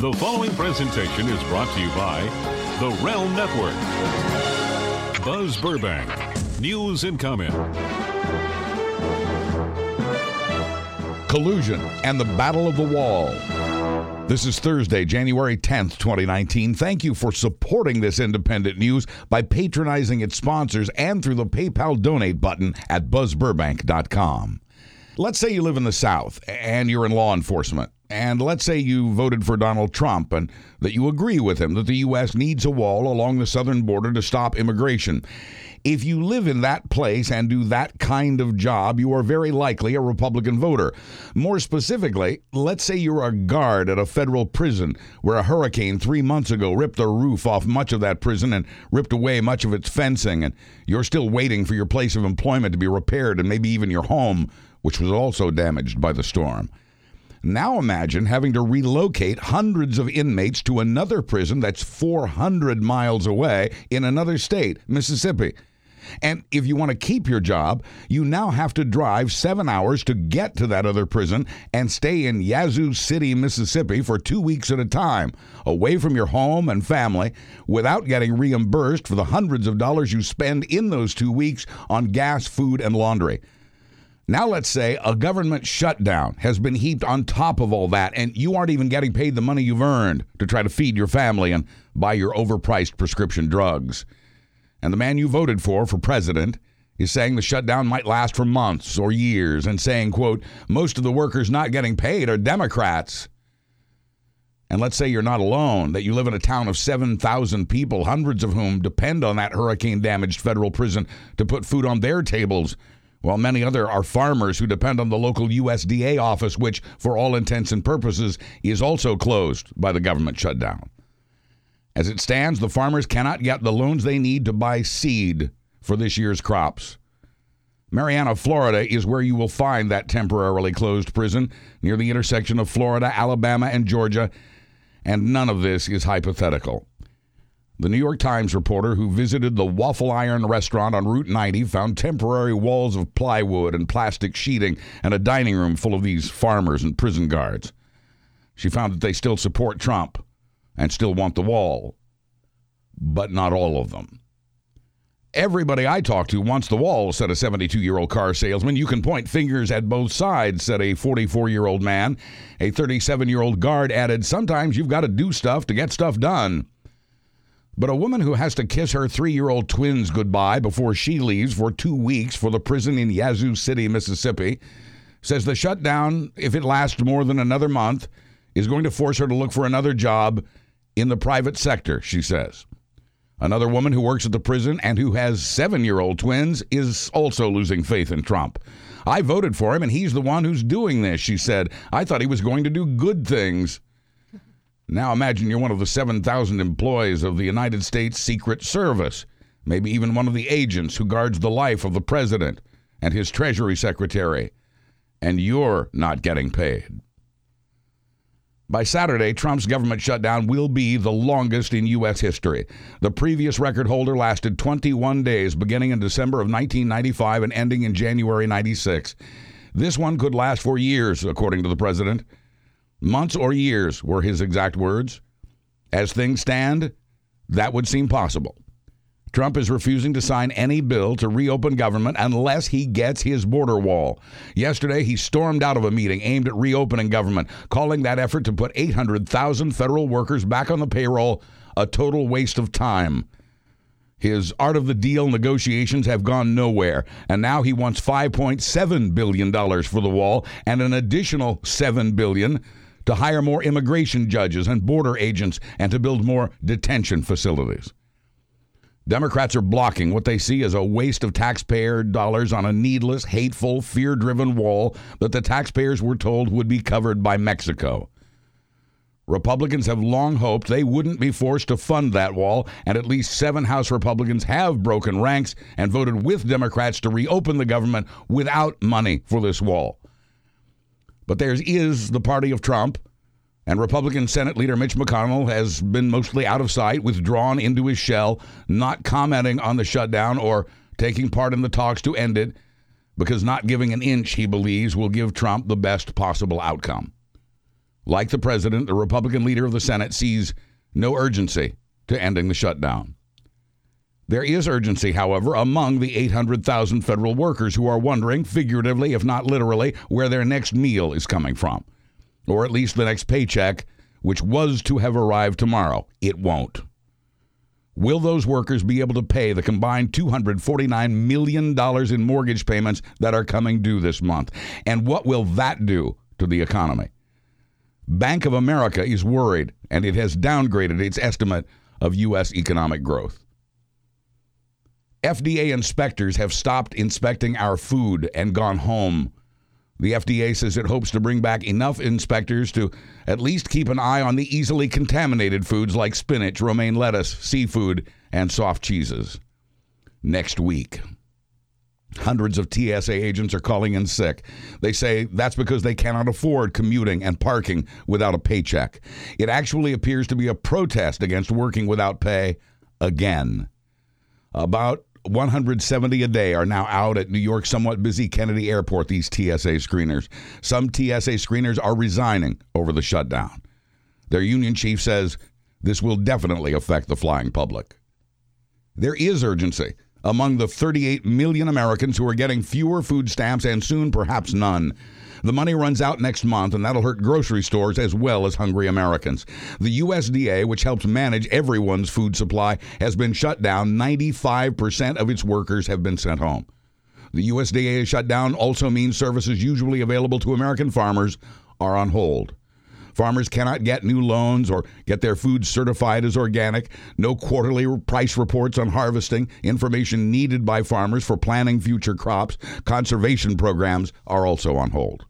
The following presentation is brought to you by the Realm Network. Buzz Burbank, news and comment. collusion, and the Battle of the Wall. This is Thursday, January 10th, 2019. Thank you for supporting this independent news by patronizing its sponsors and through the PayPal donate button at buzzburbank.com. Let's say you live in the South and you're in law enforcement. And let's say you voted for Donald Trump and that you agree with him that the U.S. needs a wall along the southern border to stop immigration. If you live in that place and do that kind of job, you are very likely a Republican voter. More specifically, let's say you're a guard at a federal prison where a hurricane three months ago ripped the roof off much of that prison and ripped away much of its fencing, and you're still waiting for your place of employment to be repaired and maybe even your home, which was also damaged by the storm. Now imagine having to relocate hundreds of inmates to another prison that's 400 miles away in another state, Mississippi. And if you want to keep your job, you now have to drive seven hours to get to that other prison and stay in Yazoo City, Mississippi for two weeks at a time, away from your home and family, without getting reimbursed for the hundreds of dollars you spend in those two weeks on gas, food, and laundry. Now, let's say a government shutdown has been heaped on top of all that, and you aren't even getting paid the money you've earned to try to feed your family and buy your overpriced prescription drugs. And the man you voted for for president is saying the shutdown might last for months or years and saying, quote, most of the workers not getting paid are Democrats. And let's say you're not alone, that you live in a town of 7,000 people, hundreds of whom depend on that hurricane damaged federal prison to put food on their tables while many other are farmers who depend on the local USDA office, which, for all intents and purposes, is also closed by the government shutdown. As it stands, the farmers cannot get the loans they need to buy seed for this year's crops. Marianna, Florida is where you will find that temporarily closed prison near the intersection of Florida, Alabama, and Georgia, and none of this is hypothetical. The New York Times reporter who visited the Waffle Iron restaurant on Route 90 found temporary walls of plywood and plastic sheeting and a dining room full of these farmers and prison guards. She found that they still support Trump and still want the wall, but not all of them. Everybody I talk to wants the wall, said a 72 year old car salesman. You can point fingers at both sides, said a 44 year old man. A 37 year old guard added, Sometimes you've got to do stuff to get stuff done. But a woman who has to kiss her three year old twins goodbye before she leaves for two weeks for the prison in Yazoo City, Mississippi, says the shutdown, if it lasts more than another month, is going to force her to look for another job in the private sector, she says. Another woman who works at the prison and who has seven year old twins is also losing faith in Trump. I voted for him and he's the one who's doing this, she said. I thought he was going to do good things. Now imagine you're one of the 7,000 employees of the United States Secret Service, maybe even one of the agents who guards the life of the president and his Treasury Secretary, and you're not getting paid. By Saturday, Trump's government shutdown will be the longest in U.S. history. The previous record holder lasted 21 days, beginning in December of 1995 and ending in January 96. This one could last for years, according to the president. Months or years were his exact words. As things stand, that would seem possible. Trump is refusing to sign any bill to reopen government unless he gets his border wall. Yesterday, he stormed out of a meeting aimed at reopening government, calling that effort to put 800,000 federal workers back on the payroll a total waste of time. His art of the deal negotiations have gone nowhere, and now he wants 5.7 billion dollars for the wall and an additional 7 billion to hire more immigration judges and border agents and to build more detention facilities. Democrats are blocking what they see as a waste of taxpayer dollars on a needless, hateful, fear driven wall that the taxpayers were told would be covered by Mexico. Republicans have long hoped they wouldn't be forced to fund that wall, and at least seven House Republicans have broken ranks and voted with Democrats to reopen the government without money for this wall. But there is the party of Trump, and Republican Senate leader Mitch McConnell has been mostly out of sight, withdrawn into his shell, not commenting on the shutdown or taking part in the talks to end it, because not giving an inch, he believes, will give Trump the best possible outcome. Like the president, the Republican leader of the Senate sees no urgency to ending the shutdown. There is urgency, however, among the 800,000 federal workers who are wondering, figuratively, if not literally, where their next meal is coming from, or at least the next paycheck, which was to have arrived tomorrow. It won't. Will those workers be able to pay the combined $249 million in mortgage payments that are coming due this month? And what will that do to the economy? Bank of America is worried, and it has downgraded its estimate of U.S. economic growth. FDA inspectors have stopped inspecting our food and gone home. The FDA says it hopes to bring back enough inspectors to at least keep an eye on the easily contaminated foods like spinach, romaine lettuce, seafood, and soft cheeses. Next week. Hundreds of TSA agents are calling in sick. They say that's because they cannot afford commuting and parking without a paycheck. It actually appears to be a protest against working without pay again. About 170 a day are now out at New York's somewhat busy Kennedy Airport, these TSA screeners. Some TSA screeners are resigning over the shutdown. Their union chief says this will definitely affect the flying public. There is urgency among the 38 million Americans who are getting fewer food stamps and soon perhaps none. The money runs out next month, and that'll hurt grocery stores as well as hungry Americans. The USDA, which helps manage everyone's food supply, has been shut down. 95% of its workers have been sent home. The USDA shutdown also means services usually available to American farmers are on hold. Farmers cannot get new loans or get their food certified as organic. No quarterly price reports on harvesting. Information needed by farmers for planning future crops. Conservation programs are also on hold.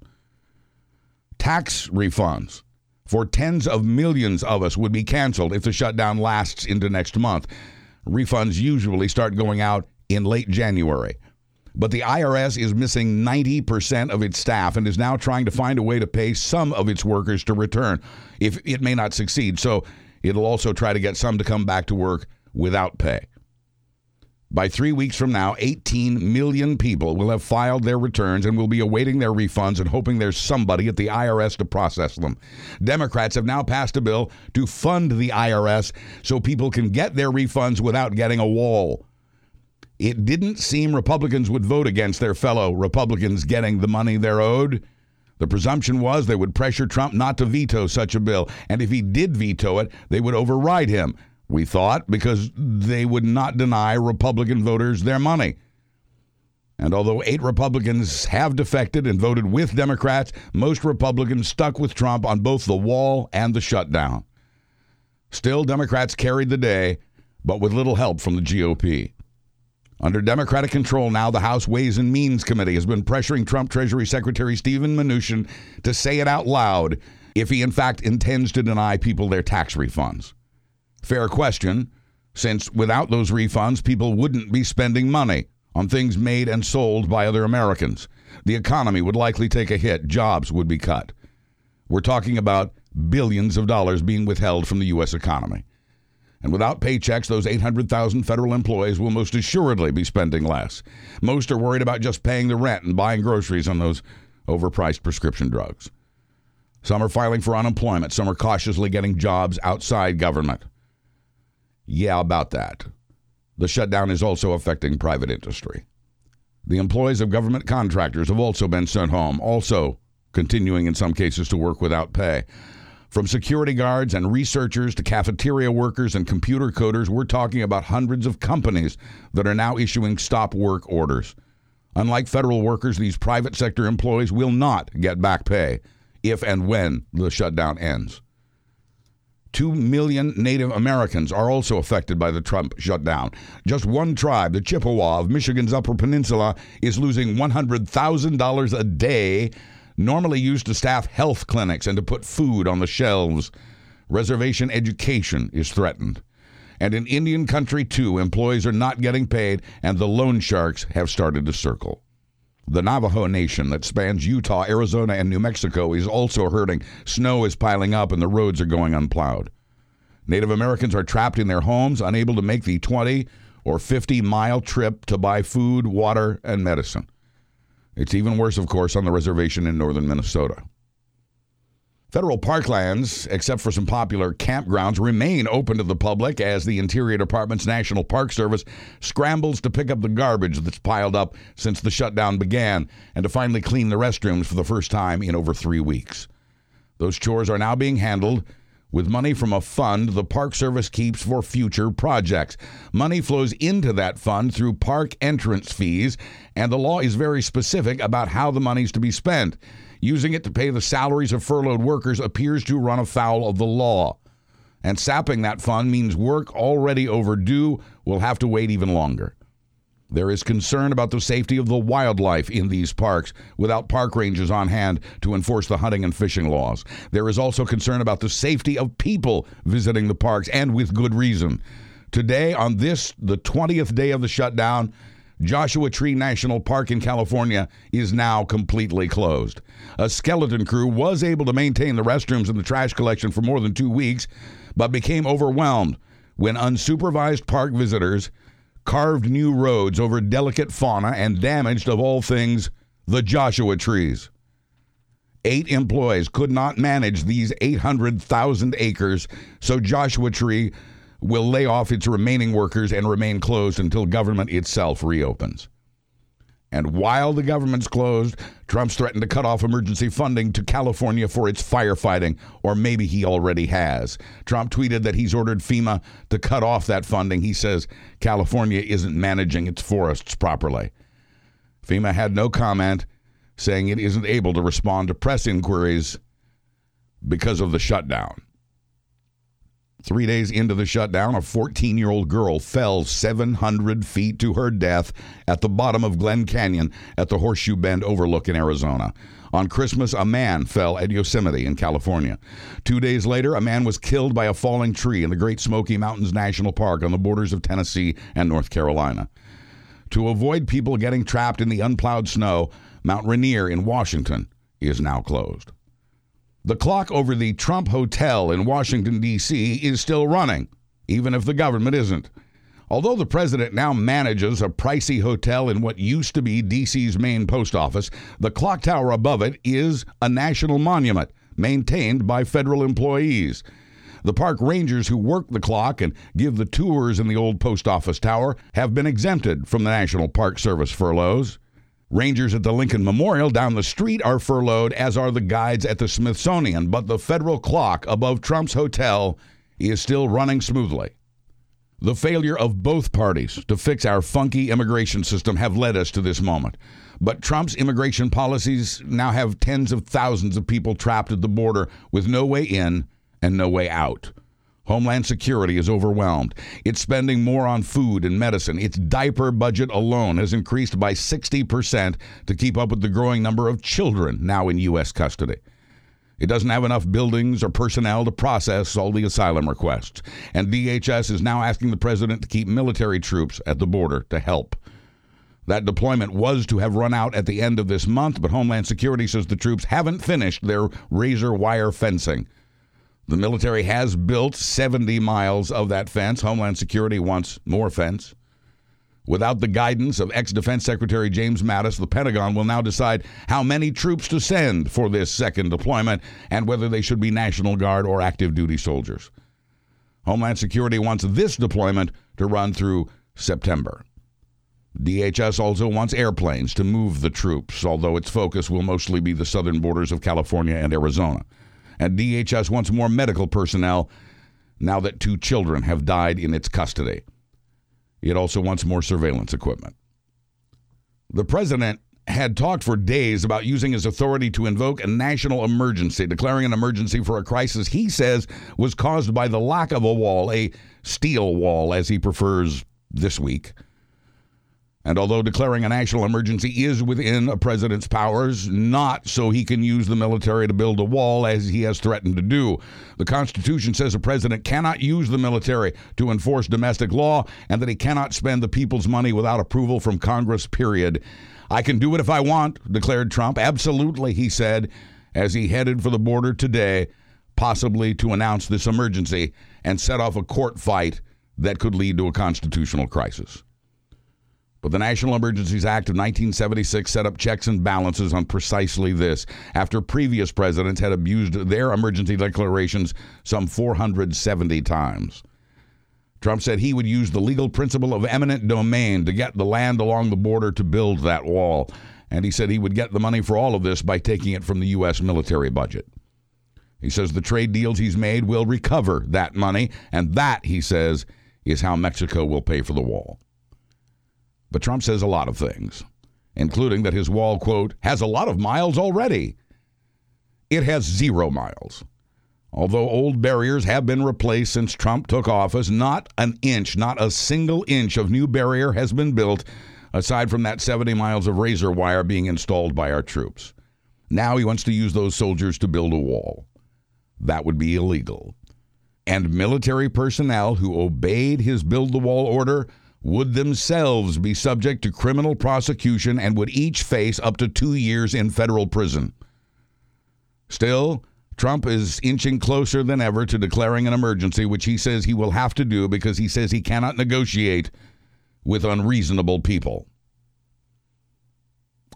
Tax refunds for tens of millions of us would be canceled if the shutdown lasts into next month. Refunds usually start going out in late January. But the IRS is missing 90% of its staff and is now trying to find a way to pay some of its workers to return. If it may not succeed, so it'll also try to get some to come back to work without pay. By three weeks from now, 18 million people will have filed their returns and will be awaiting their refunds and hoping there's somebody at the IRS to process them. Democrats have now passed a bill to fund the IRS so people can get their refunds without getting a wall. It didn't seem Republicans would vote against their fellow Republicans getting the money they're owed. The presumption was they would pressure Trump not to veto such a bill, and if he did veto it, they would override him we thought, because they would not deny Republican voters their money. And although eight Republicans have defected and voted with Democrats, most Republicans stuck with Trump on both the wall and the shutdown. Still, Democrats carried the day, but with little help from the GOP. Under Democratic control now, the House Ways and Means Committee has been pressuring Trump Treasury Secretary Steven Mnuchin to say it out loud if he in fact intends to deny people their tax refunds. Fair question, since without those refunds, people wouldn't be spending money on things made and sold by other Americans. The economy would likely take a hit, jobs would be cut. We're talking about billions of dollars being withheld from the U.S. economy. And without paychecks, those 800,000 federal employees will most assuredly be spending less. Most are worried about just paying the rent and buying groceries on those overpriced prescription drugs. Some are filing for unemployment, some are cautiously getting jobs outside government. Yeah, about that. The shutdown is also affecting private industry. The employees of government contractors have also been sent home, also continuing in some cases to work without pay. From security guards and researchers to cafeteria workers and computer coders, we're talking about hundreds of companies that are now issuing stop work orders. Unlike federal workers, these private sector employees will not get back pay if and when the shutdown ends. Two million Native Americans are also affected by the Trump shutdown. Just one tribe, the Chippewa of Michigan's Upper Peninsula, is losing $100,000 a day, normally used to staff health clinics and to put food on the shelves. Reservation education is threatened. And in Indian country, too, employees are not getting paid, and the loan sharks have started to circle. The Navajo Nation that spans Utah, Arizona, and New Mexico is also hurting. Snow is piling up and the roads are going unplowed. Native Americans are trapped in their homes, unable to make the 20 or 50 mile trip to buy food, water, and medicine. It's even worse, of course, on the reservation in northern Minnesota. Federal parklands, except for some popular campgrounds, remain open to the public as the Interior Department's National Park Service scrambles to pick up the garbage that's piled up since the shutdown began and to finally clean the restrooms for the first time in over three weeks. Those chores are now being handled with money from a fund the Park Service keeps for future projects. Money flows into that fund through park entrance fees, and the law is very specific about how the money is to be spent. Using it to pay the salaries of furloughed workers appears to run afoul of the law. And sapping that fund means work already overdue will have to wait even longer. There is concern about the safety of the wildlife in these parks without park rangers on hand to enforce the hunting and fishing laws. There is also concern about the safety of people visiting the parks, and with good reason. Today, on this, the 20th day of the shutdown, Joshua Tree National Park in California is now completely closed. A skeleton crew was able to maintain the restrooms and the trash collection for more than two weeks, but became overwhelmed when unsupervised park visitors carved new roads over delicate fauna and damaged, of all things, the Joshua trees. Eight employees could not manage these 800,000 acres, so Joshua Tree will lay off its remaining workers and remain closed until government itself reopens. And while the government's closed, Trump's threatened to cut off emergency funding to California for its firefighting, or maybe he already has. Trump tweeted that he's ordered FEMA to cut off that funding. He says California isn't managing its forests properly. FEMA had no comment, saying it isn't able to respond to press inquiries because of the shutdown. Three days into the shutdown, a 14 year old girl fell 700 feet to her death at the bottom of Glen Canyon at the Horseshoe Bend Overlook in Arizona. On Christmas, a man fell at Yosemite in California. Two days later, a man was killed by a falling tree in the Great Smoky Mountains National Park on the borders of Tennessee and North Carolina. To avoid people getting trapped in the unplowed snow, Mount Rainier in Washington is now closed. The clock over the Trump Hotel in Washington, D.C. is still running, even if the government isn't. Although the president now manages a pricey hotel in what used to be D.C.'s main post office, the clock tower above it is a national monument maintained by federal employees. The park rangers who work the clock and give the tours in the old post office tower have been exempted from the National Park Service furloughs. Rangers at the Lincoln Memorial down the street are furloughed, as are the guides at the Smithsonian, but the federal clock above Trump's hotel is still running smoothly. The failure of both parties to fix our funky immigration system have led us to this moment. But Trump's immigration policies now have tens of thousands of people trapped at the border with no way in and no way out. Homeland Security is overwhelmed. It's spending more on food and medicine. Its diaper budget alone has increased by 60% to keep up with the growing number of children now in U.S. custody. It doesn't have enough buildings or personnel to process all the asylum requests. And DHS is now asking the president to keep military troops at the border to help. That deployment was to have run out at the end of this month, but Homeland Security says the troops haven't finished their razor wire fencing. The military has built 70 miles of that fence. Homeland Security wants more fence. Without the guidance of ex Defense Secretary James Mattis, the Pentagon will now decide how many troops to send for this second deployment and whether they should be National Guard or active duty soldiers. Homeland Security wants this deployment to run through September. DHS also wants airplanes to move the troops, although its focus will mostly be the southern borders of California and Arizona and DHS wants more medical personnel now that two children have died in its custody. It also wants more surveillance equipment. The president had talked for days about using his authority to invoke a national emergency, declaring an emergency for a crisis he says was caused by the lack of a wall, a steel wall, as he prefers this week. And although declaring a national emergency is within a president's powers, not so he can use the military to build a wall as he has threatened to do. The Constitution says a president cannot use the military to enforce domestic law and that he cannot spend the people's money without approval from Congress, period. I can do it if I want, declared Trump. Absolutely, he said, as he headed for the border today, possibly to announce this emergency and set off a court fight that could lead to a constitutional crisis. But the National Emergencies Act of 1976 set up checks and balances on precisely this, after previous presidents had abused their emergency declarations some 470 times. Trump said he would use the legal principle of eminent domain to get the land along the border to build that wall. And he said he would get the money for all of this by taking it from the U.S. military budget. He says the trade deals he's made will recover that money, and that, he says, is how Mexico will pay for the wall. But Trump says a lot of things, including that his wall, quote, has a lot of miles already. It has zero miles. Although old barriers have been replaced since Trump took office, not an inch, not a single inch of new barrier has been built, aside from that 70 miles of razor wire being installed by our troops. Now he wants to use those soldiers to build a wall. That would be illegal. And military personnel who obeyed his build the wall order would themselves be subject to criminal prosecution and would each face up to two years in federal prison. Still, Trump is inching closer than ever to declaring an emergency, which he says he will have to do because he says he cannot negotiate with unreasonable people.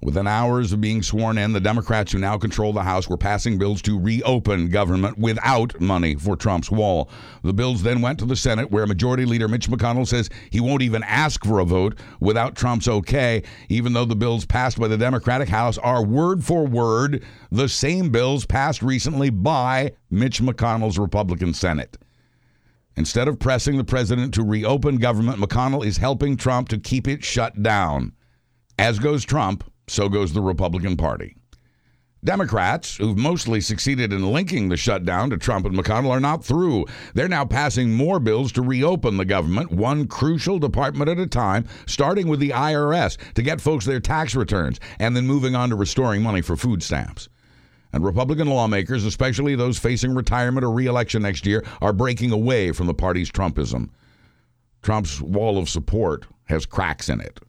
Within hours of being sworn in, the Democrats who now control the House were passing bills to reopen government without money for Trump's wall. The bills then went to the Senate, where Majority Leader Mitch McConnell says he won't even ask for a vote without Trump's okay, even though the bills passed by the Democratic House are word for word the same bills passed recently by Mitch McConnell's Republican Senate. Instead of pressing the president to reopen government, McConnell is helping Trump to keep it shut down. As goes Trump, so goes the Republican Party. Democrats, who've mostly succeeded in linking the shutdown to Trump and McConnell, are not through. They're now passing more bills to reopen the government, one crucial department at a time, starting with the IRS to get folks their tax returns, and then moving on to restoring money for food stamps. And Republican lawmakers, especially those facing retirement or reelection next year, are breaking away from the party's Trumpism. Trump's wall of support has cracks in it.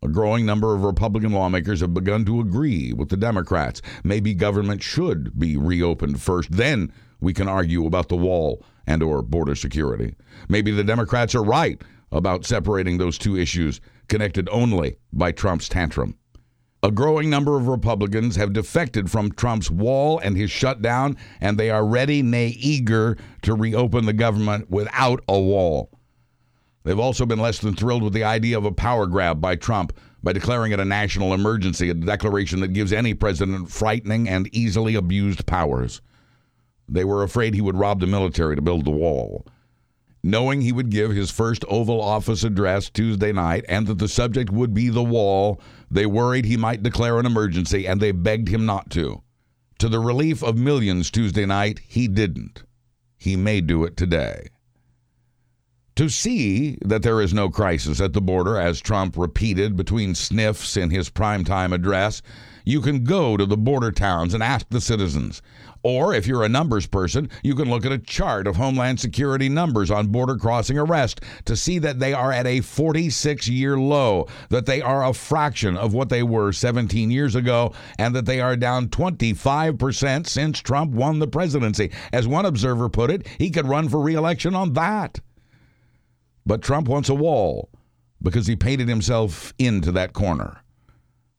A growing number of Republican lawmakers have begun to agree with the Democrats. Maybe government should be reopened first, then we can argue about the wall and or border security. Maybe the Democrats are right about separating those two issues connected only by Trump's tantrum. A growing number of Republicans have defected from Trump's wall and his shutdown, and they are ready, nay, eager to reopen the government without a wall. They've also been less than thrilled with the idea of a power grab by Trump by declaring it a national emergency, a declaration that gives any president frightening and easily abused powers. They were afraid he would rob the military to build the wall. Knowing he would give his first Oval Office address Tuesday night and that the subject would be the wall, they worried he might declare an emergency and they begged him not to. To the relief of millions Tuesday night, he didn't. He may do it today. To see that there is no crisis at the border, as Trump repeated between sniffs in his primetime address, you can go to the border towns and ask the citizens. Or if you're a numbers person, you can look at a chart of Homeland Security numbers on border crossing arrest to see that they are at a 46 year low, that they are a fraction of what they were 17 years ago, and that they are down 25% since Trump won the presidency. As one observer put it, he could run for reelection on that. But Trump wants a wall because he painted himself into that corner.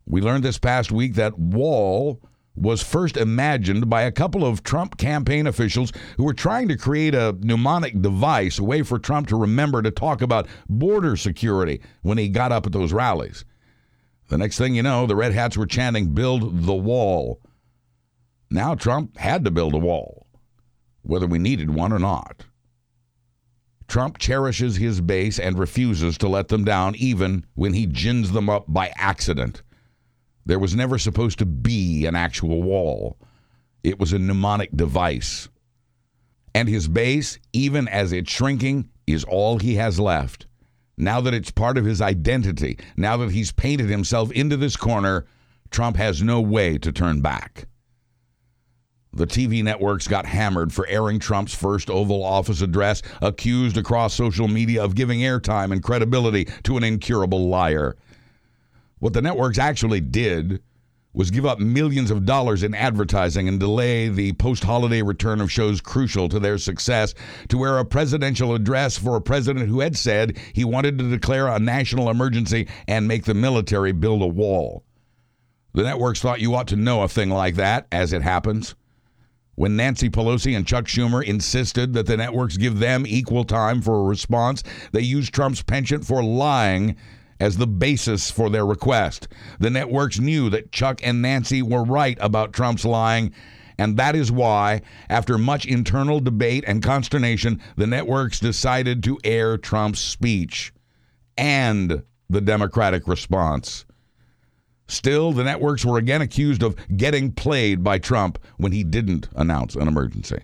We learned this past week that wall was first imagined by a couple of Trump campaign officials who were trying to create a mnemonic device, a way for Trump to remember to talk about border security when he got up at those rallies. The next thing you know, the Red Hats were chanting, Build the wall. Now Trump had to build a wall, whether we needed one or not. Trump cherishes his base and refuses to let them down, even when he gins them up by accident. There was never supposed to be an actual wall, it was a mnemonic device. And his base, even as it's shrinking, is all he has left. Now that it's part of his identity, now that he's painted himself into this corner, Trump has no way to turn back. The TV networks got hammered for airing Trump's first Oval Office address, accused across social media of giving airtime and credibility to an incurable liar. What the networks actually did was give up millions of dollars in advertising and delay the post holiday return of shows crucial to their success, to air a presidential address for a president who had said he wanted to declare a national emergency and make the military build a wall. The networks thought you ought to know a thing like that, as it happens. When Nancy Pelosi and Chuck Schumer insisted that the networks give them equal time for a response, they used Trump's penchant for lying as the basis for their request. The networks knew that Chuck and Nancy were right about Trump's lying, and that is why, after much internal debate and consternation, the networks decided to air Trump's speech and the Democratic response. Still, the networks were again accused of getting played by Trump when he didn't announce an emergency.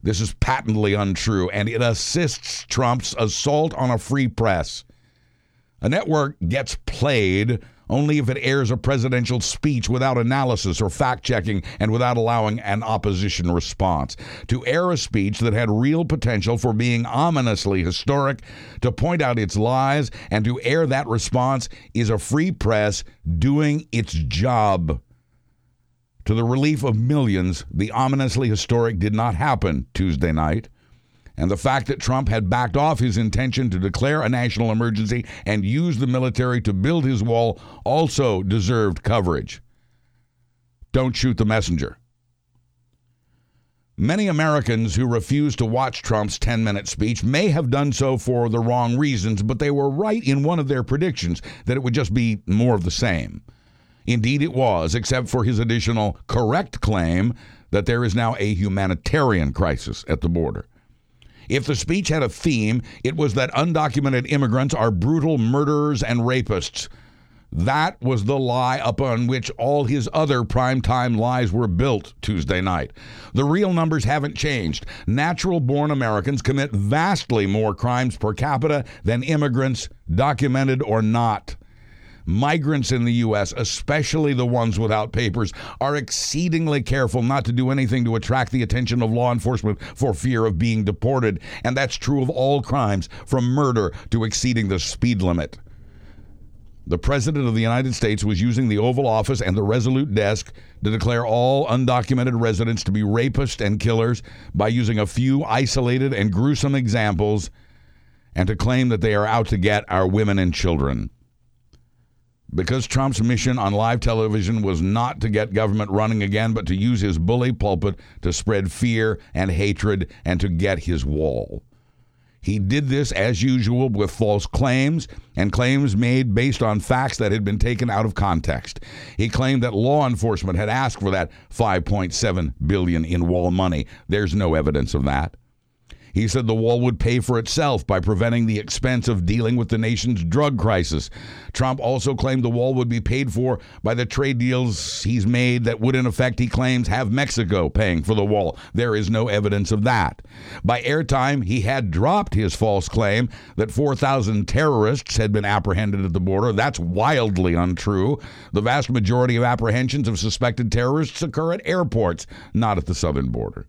This is patently untrue, and it assists Trump's assault on a free press. A network gets played only if it airs a presidential speech without analysis or fact checking and without allowing an opposition response. To air a speech that had real potential for being ominously historic, to point out its lies, and to air that response is a free press doing its job. To the relief of millions, the ominously historic did not happen Tuesday night and the fact that Trump had backed off his intention to declare a national emergency and use the military to build his wall also deserved coverage. Don't shoot the messenger. Many Americans who refused to watch Trump's 10 minute speech may have done so for the wrong reasons, but they were right in one of their predictions that it would just be more of the same. Indeed, it was, except for his additional correct claim that there is now a humanitarian crisis at the border. If the speech had a theme, it was that undocumented immigrants are brutal murderers and rapists. That was the lie upon which all his other primetime lies were built Tuesday night. The real numbers haven't changed. Natural born Americans commit vastly more crimes per capita than immigrants, documented or not. Migrants in the U.S., especially the ones without papers, are exceedingly careful not to do anything to attract the attention of law enforcement for fear of being deported. And that's true of all crimes, from murder to exceeding the speed limit. The President of the United States was using the Oval Office and the Resolute Desk to declare all undocumented residents to be rapists and killers by using a few isolated and gruesome examples and to claim that they are out to get our women and children because Trump's mission on live television was not to get government running again, but to use his bully pulpit to spread fear and hatred and to get his wall. He did this, as usual, with false claims and claims made based on facts that had been taken out of context. He claimed that law enforcement had asked for that 5.7 billion in wall money. There's no evidence of that. He said the wall would pay for itself by preventing the expense of dealing with the nation's drug crisis. Trump also claimed the wall would be paid for by the trade deals he's made that would, in effect, he claims, have Mexico paying for the wall. There is no evidence of that. By airtime, he had dropped his false claim that 4,000 terrorists had been apprehended at the border. That's wildly untrue. The vast majority of apprehensions of suspected terrorists occur at airports, not at the southern border.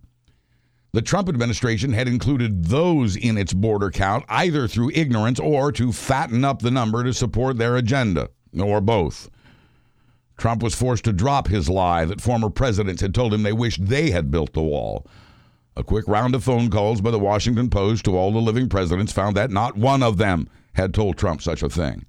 The Trump administration had included those in its border count either through ignorance or to fatten up the number to support their agenda, or both. Trump was forced to drop his lie that former presidents had told him they wished they had built the wall. A quick round of phone calls by the Washington Post to all the living presidents found that not one of them had told Trump such a thing.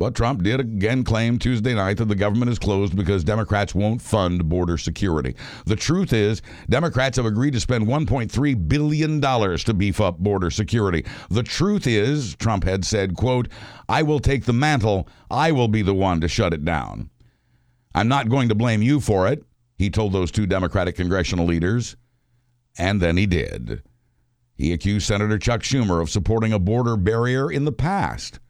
But Trump did again claim Tuesday night that the government is closed because Democrats won't fund border security. The truth is, Democrats have agreed to spend $1.3 billion to beef up border security. The truth is, Trump had said, quote, I will take the mantle. I will be the one to shut it down. I'm not going to blame you for it, he told those two Democratic congressional leaders. And then he did. He accused Senator Chuck Schumer of supporting a border barrier in the past.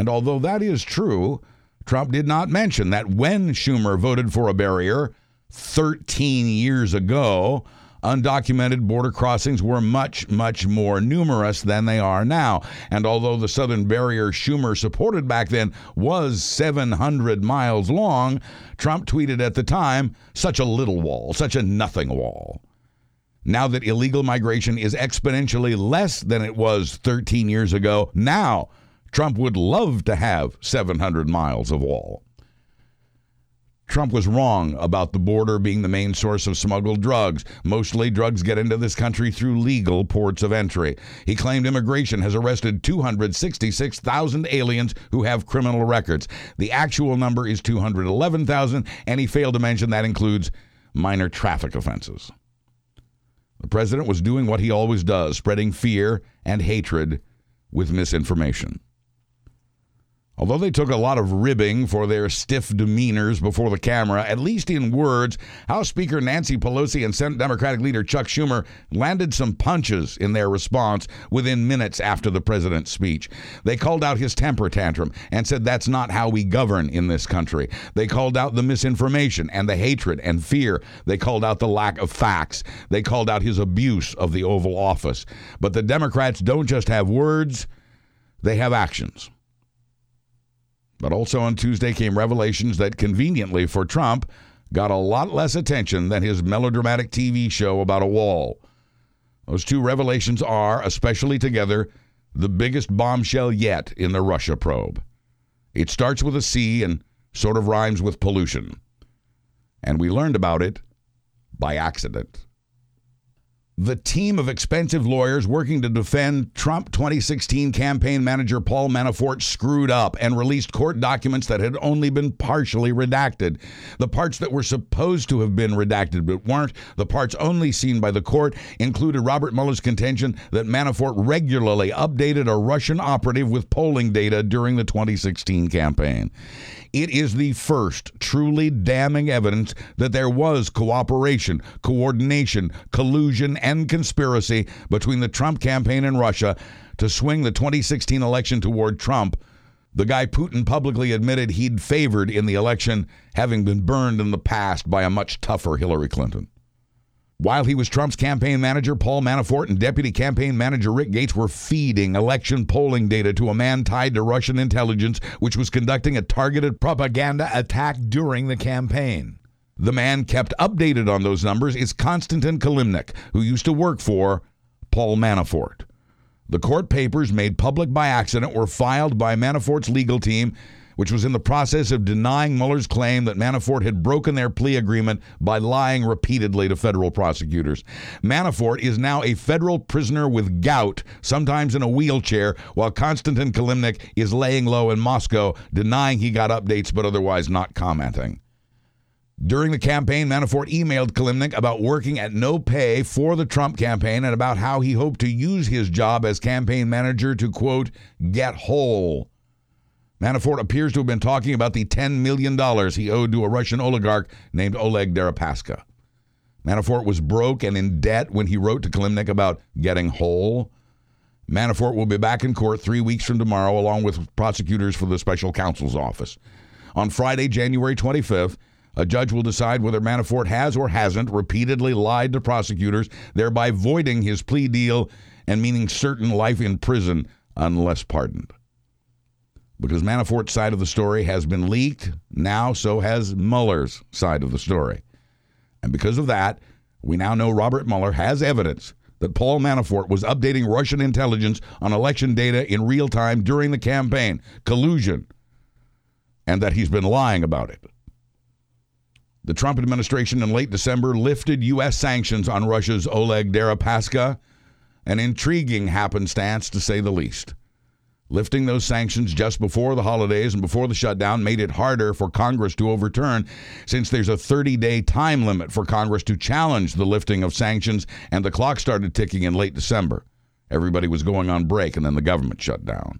And although that is true, Trump did not mention that when Schumer voted for a barrier 13 years ago, undocumented border crossings were much, much more numerous than they are now. And although the southern barrier Schumer supported back then was 700 miles long, Trump tweeted at the time, such a little wall, such a nothing wall. Now that illegal migration is exponentially less than it was 13 years ago, now Trump would love to have 700 miles of wall. Trump was wrong about the border being the main source of smuggled drugs. Mostly drugs get into this country through legal ports of entry. He claimed immigration has arrested 266,000 aliens who have criminal records. The actual number is 211,000, and he failed to mention that includes minor traffic offenses. The president was doing what he always does, spreading fear and hatred with misinformation. Although they took a lot of ribbing for their stiff demeanors before the camera, at least in words, House Speaker Nancy Pelosi and Senate Democratic leader Chuck Schumer landed some punches in their response within minutes after the president's speech. They called out his temper tantrum and said that's not how we govern in this country. They called out the misinformation and the hatred and fear. They called out the lack of facts. They called out his abuse of the Oval Office. But the Democrats don't just have words, they have actions. But also on Tuesday came revelations that conveniently for Trump got a lot less attention than his melodramatic TV show about a wall. Those two revelations are, especially together, the biggest bombshell yet in the Russia probe. It starts with a C and sort of rhymes with pollution. And we learned about it by accident. The team of expensive lawyers working to defend Trump 2016 campaign manager Paul Manafort screwed up and released court documents that had only been partially redacted. The parts that were supposed to have been redacted but weren't, the parts only seen by the court, included Robert Mueller's contention that Manafort regularly updated a Russian operative with polling data during the 2016 campaign. It is the first truly damning evidence that there was cooperation, coordination, collusion, and conspiracy between the Trump campaign and Russia to swing the 2016 election toward Trump. The guy Putin publicly admitted he'd favored in the election, having been burned in the past by a much tougher Hillary Clinton. While he was Trump's campaign manager, Paul Manafort and deputy campaign manager Rick Gates were feeding election polling data to a man tied to Russian intelligence, which was conducting a targeted propaganda attack during the campaign. The man kept updated on those numbers is Konstantin Kilimnik, who used to work for Paul Manafort. The court papers made public by accident were filed by Manafort's legal team which was in the process of denying Mueller's claim that Manafort had broken their plea agreement by lying repeatedly to federal prosecutors. Manafort is now a federal prisoner with gout, sometimes in a wheelchair, while Konstantin Kilimnik is laying low in Moscow, denying he got updates but otherwise not commenting. During the campaign, Manafort emailed Kilimnik about working at no pay for the Trump campaign and about how he hoped to use his job as campaign manager to, quote, get whole. Manafort appears to have been talking about the $10 million he owed to a Russian oligarch named Oleg Deripaska. Manafort was broke and in debt when he wrote to Kilimnik about getting whole. Manafort will be back in court three weeks from tomorrow, along with prosecutors for the special counsel's office. On Friday, January 25th, a judge will decide whether Manafort has or hasn't repeatedly lied to prosecutors, thereby voiding his plea deal and meaning certain life in prison unless pardoned because Manafort's side of the story has been leaked. Now, so has Mueller's side of the story. And because of that, we now know Robert Mueller has evidence that Paul Manafort was updating Russian intelligence on election data in real time during the campaign, collusion, and that he's been lying about it. The Trump administration in late December lifted U.S. sanctions on Russia's Oleg Deripaska, an intriguing happenstance to say the least. Lifting those sanctions just before the holidays and before the shutdown made it harder for Congress to overturn since there's a 30 day time limit for Congress to challenge the lifting of sanctions, and the clock started ticking in late December. Everybody was going on break, and then the government shut down.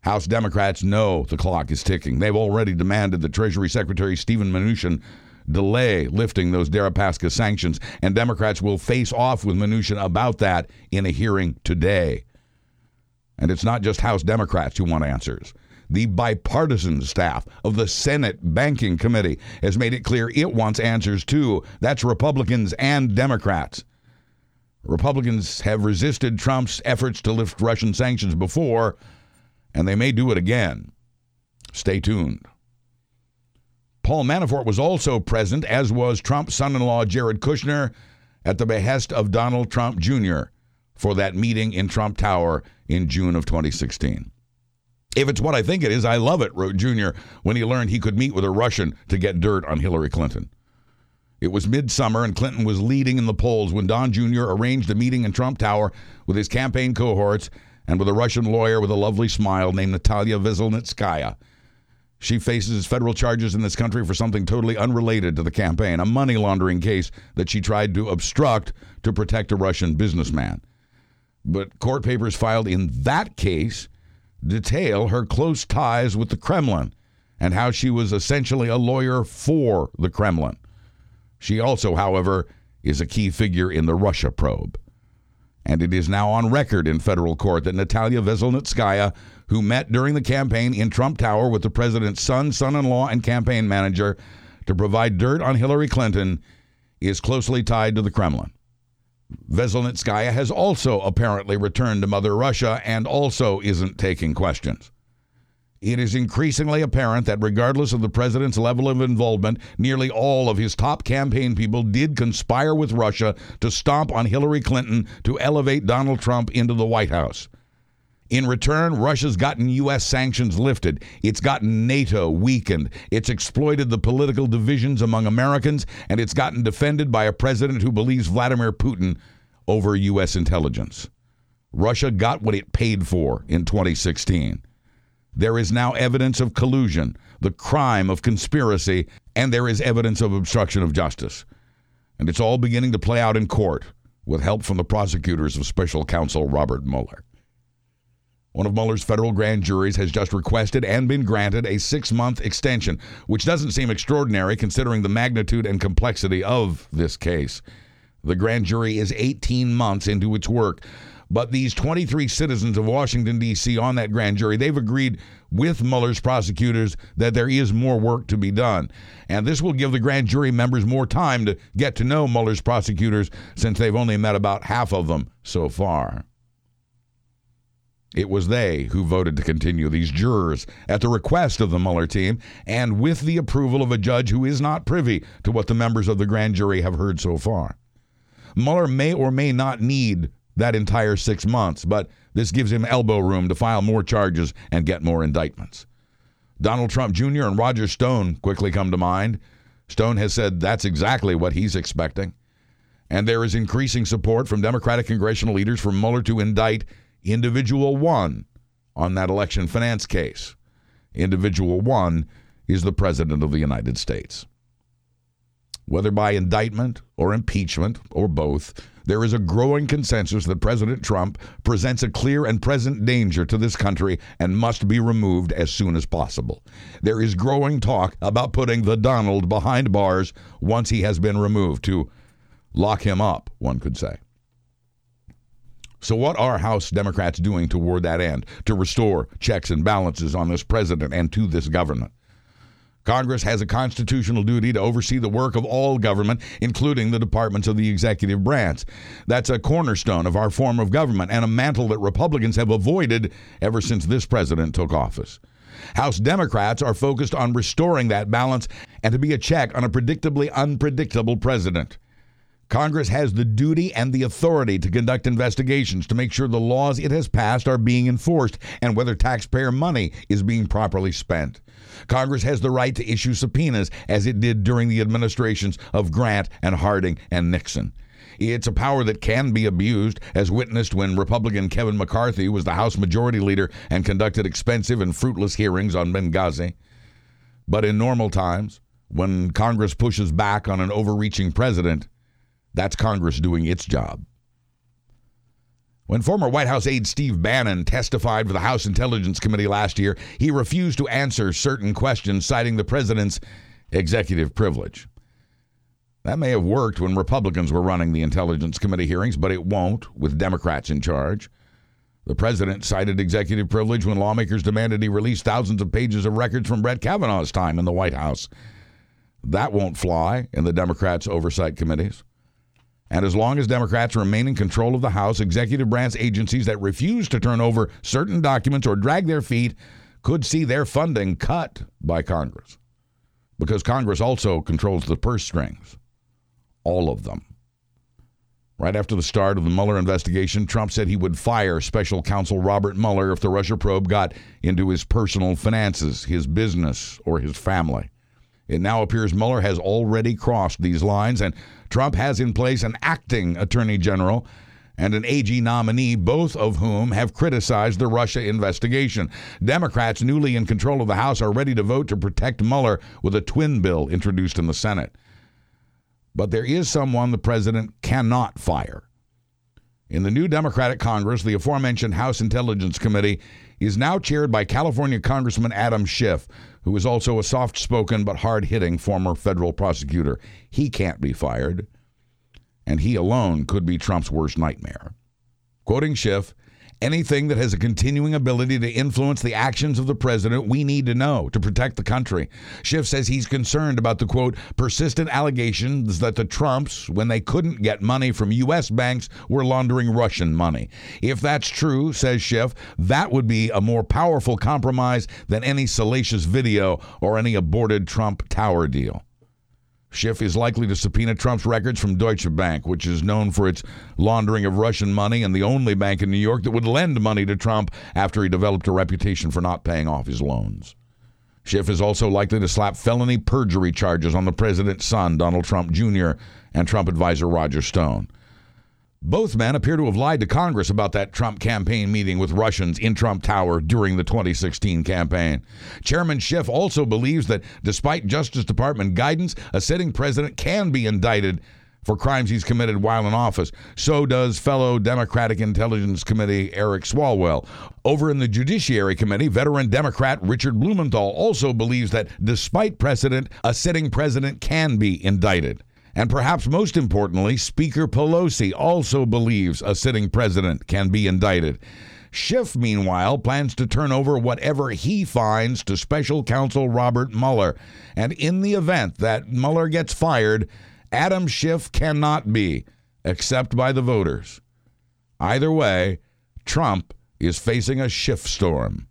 House Democrats know the clock is ticking. They've already demanded that Treasury Secretary Steven Mnuchin delay lifting those Deripaska sanctions, and Democrats will face off with Mnuchin about that in a hearing today. And it's not just House Democrats who want answers. The bipartisan staff of the Senate Banking Committee has made it clear it wants answers too. That's Republicans and Democrats. Republicans have resisted Trump's efforts to lift Russian sanctions before, and they may do it again. Stay tuned. Paul Manafort was also present, as was Trump's son in law, Jared Kushner, at the behest of Donald Trump Jr. for that meeting in Trump Tower in June of 2016. If it's what I think it is, I love it, wrote Jr. when he learned he could meet with a Russian to get dirt on Hillary Clinton. It was midsummer and Clinton was leading in the polls when Don Jr. arranged a meeting in Trump Tower with his campaign cohorts and with a Russian lawyer with a lovely smile named Natalia Veselnitskaya. She faces federal charges in this country for something totally unrelated to the campaign, a money laundering case that she tried to obstruct to protect a Russian businessman. But court papers filed in that case detail her close ties with the Kremlin and how she was essentially a lawyer for the Kremlin. She also, however, is a key figure in the Russia probe. And it is now on record in federal court that Natalia Veselnitskaya, who met during the campaign in Trump Tower with the president's son, son in law, and campaign manager to provide dirt on Hillary Clinton, is closely tied to the Kremlin. Veselnitskaya has also apparently returned to Mother Russia and also isn't taking questions. It is increasingly apparent that regardless of the president's level of involvement, nearly all of his top campaign people did conspire with Russia to stomp on Hillary Clinton to elevate Donald Trump into the White House. In return, Russia's gotten U.S. sanctions lifted. It's gotten NATO weakened. It's exploited the political divisions among Americans, and it's gotten defended by a president who believes Vladimir Putin over U.S. intelligence. Russia got what it paid for in 2016. There is now evidence of collusion, the crime of conspiracy, and there is evidence of obstruction of justice. And it's all beginning to play out in court with help from the prosecutors of special counsel Robert Mueller. One of Mueller's federal grand juries has just requested and been granted a six month extension, which doesn't seem extraordinary considering the magnitude and complexity of this case. The grand jury is 18 months into its work, but these 23 citizens of Washington, D.C., on that grand jury, they've agreed with Mueller's prosecutors that there is more work to be done. And this will give the grand jury members more time to get to know Mueller's prosecutors since they've only met about half of them so far. It was they who voted to continue these jurors at the request of the Mueller team and with the approval of a judge who is not privy to what the members of the grand jury have heard so far. Mueller may or may not need that entire six months, but this gives him elbow room to file more charges and get more indictments. Donald Trump Jr. and Roger Stone quickly come to mind. Stone has said that's exactly what he's expecting. And there is increasing support from Democratic congressional leaders for Mueller to indict individual one on that election finance case. Individual one is the President of the United States. Whether by indictment or impeachment or both, there is a growing consensus that President Trump presents a clear and present danger to this country and must be removed as soon as possible. There is growing talk about putting the Donald behind bars once he has been removed, to lock him up, one could say. So, what are House Democrats doing toward that end, to restore checks and balances on this president and to this government? Congress has a constitutional duty to oversee the work of all government, including the departments of the executive branch. That's a cornerstone of our form of government and a mantle that Republicans have avoided ever since this president took office. House Democrats are focused on restoring that balance and to be a check on a predictably unpredictable president. Congress has the duty and the authority to conduct investigations to make sure the laws it has passed are being enforced and whether taxpayer money is being properly spent. Congress has the right to issue subpoenas, as it did during the administrations of Grant and Harding and Nixon. It's a power that can be abused, as witnessed when Republican Kevin McCarthy was the House Majority Leader and conducted expensive and fruitless hearings on Benghazi. But in normal times, when Congress pushes back on an overreaching president, that's Congress doing its job. When former White House aide Steve Bannon testified for the House Intelligence Committee last year, he refused to answer certain questions, citing the president's executive privilege. That may have worked when Republicans were running the Intelligence Committee hearings, but it won't with Democrats in charge. The president cited executive privilege when lawmakers demanded he release thousands of pages of records from Brett Kavanaugh's time in the White House. That won't fly in the Democrats' oversight committees. And as long as Democrats remain in control of the House, executive branch agencies that refuse to turn over certain documents or drag their feet could see their funding cut by Congress. Because Congress also controls the purse strings, all of them. Right after the start of the Mueller investigation, Trump said he would fire special counsel Robert Mueller if the Russia probe got into his personal finances, his business, or his family. It now appears Mueller has already crossed these lines, and Trump has in place an acting attorney general and an AG nominee, both of whom have criticized the Russia investigation. Democrats, newly in control of the House, are ready to vote to protect Mueller with a twin bill introduced in the Senate. But there is someone the president cannot fire. In the new Democratic Congress, the aforementioned House Intelligence Committee is now chaired by California Congressman Adam Schiff, who is also a soft spoken but hard hitting former federal prosecutor. He can't be fired, and he alone could be Trump's worst nightmare. Quoting Schiff, Anything that has a continuing ability to influence the actions of the president, we need to know to protect the country. Schiff says he's concerned about the quote, persistent allegations that the Trumps, when they couldn't get money from U.S. banks, were laundering Russian money. If that's true, says Schiff, that would be a more powerful compromise than any salacious video or any aborted Trump Tower deal. Schiff is likely to subpoena Trump's records from Deutsche Bank, which is known for its laundering of Russian money and the only bank in New York that would lend money to Trump after he developed a reputation for not paying off his loans. Schiff is also likely to slap felony perjury charges on the president's son, Donald Trump Jr., and Trump advisor Roger Stone. Both men appear to have lied to Congress about that Trump campaign meeting with Russians in Trump Tower during the 2016 campaign. Chairman Schiff also believes that despite Justice Department guidance, a sitting president can be indicted for crimes he's committed while in office. So does fellow Democratic Intelligence Committee Eric Swalwell. Over in the Judiciary Committee, veteran Democrat Richard Blumenthal also believes that despite precedent, a sitting president can be indicted. And perhaps most importantly, Speaker Pelosi also believes a sitting president can be indicted. Schiff, meanwhile, plans to turn over whatever he finds to special counsel Robert Mueller. And in the event that Mueller gets fired, Adam Schiff cannot be, except by the voters. Either way, Trump is facing a Schiff storm.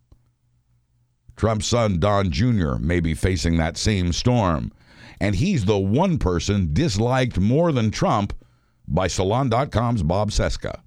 Trump's son, Don Jr., may be facing that same storm and he's the one person disliked more than Trump by Salon.com's Bob Cesca.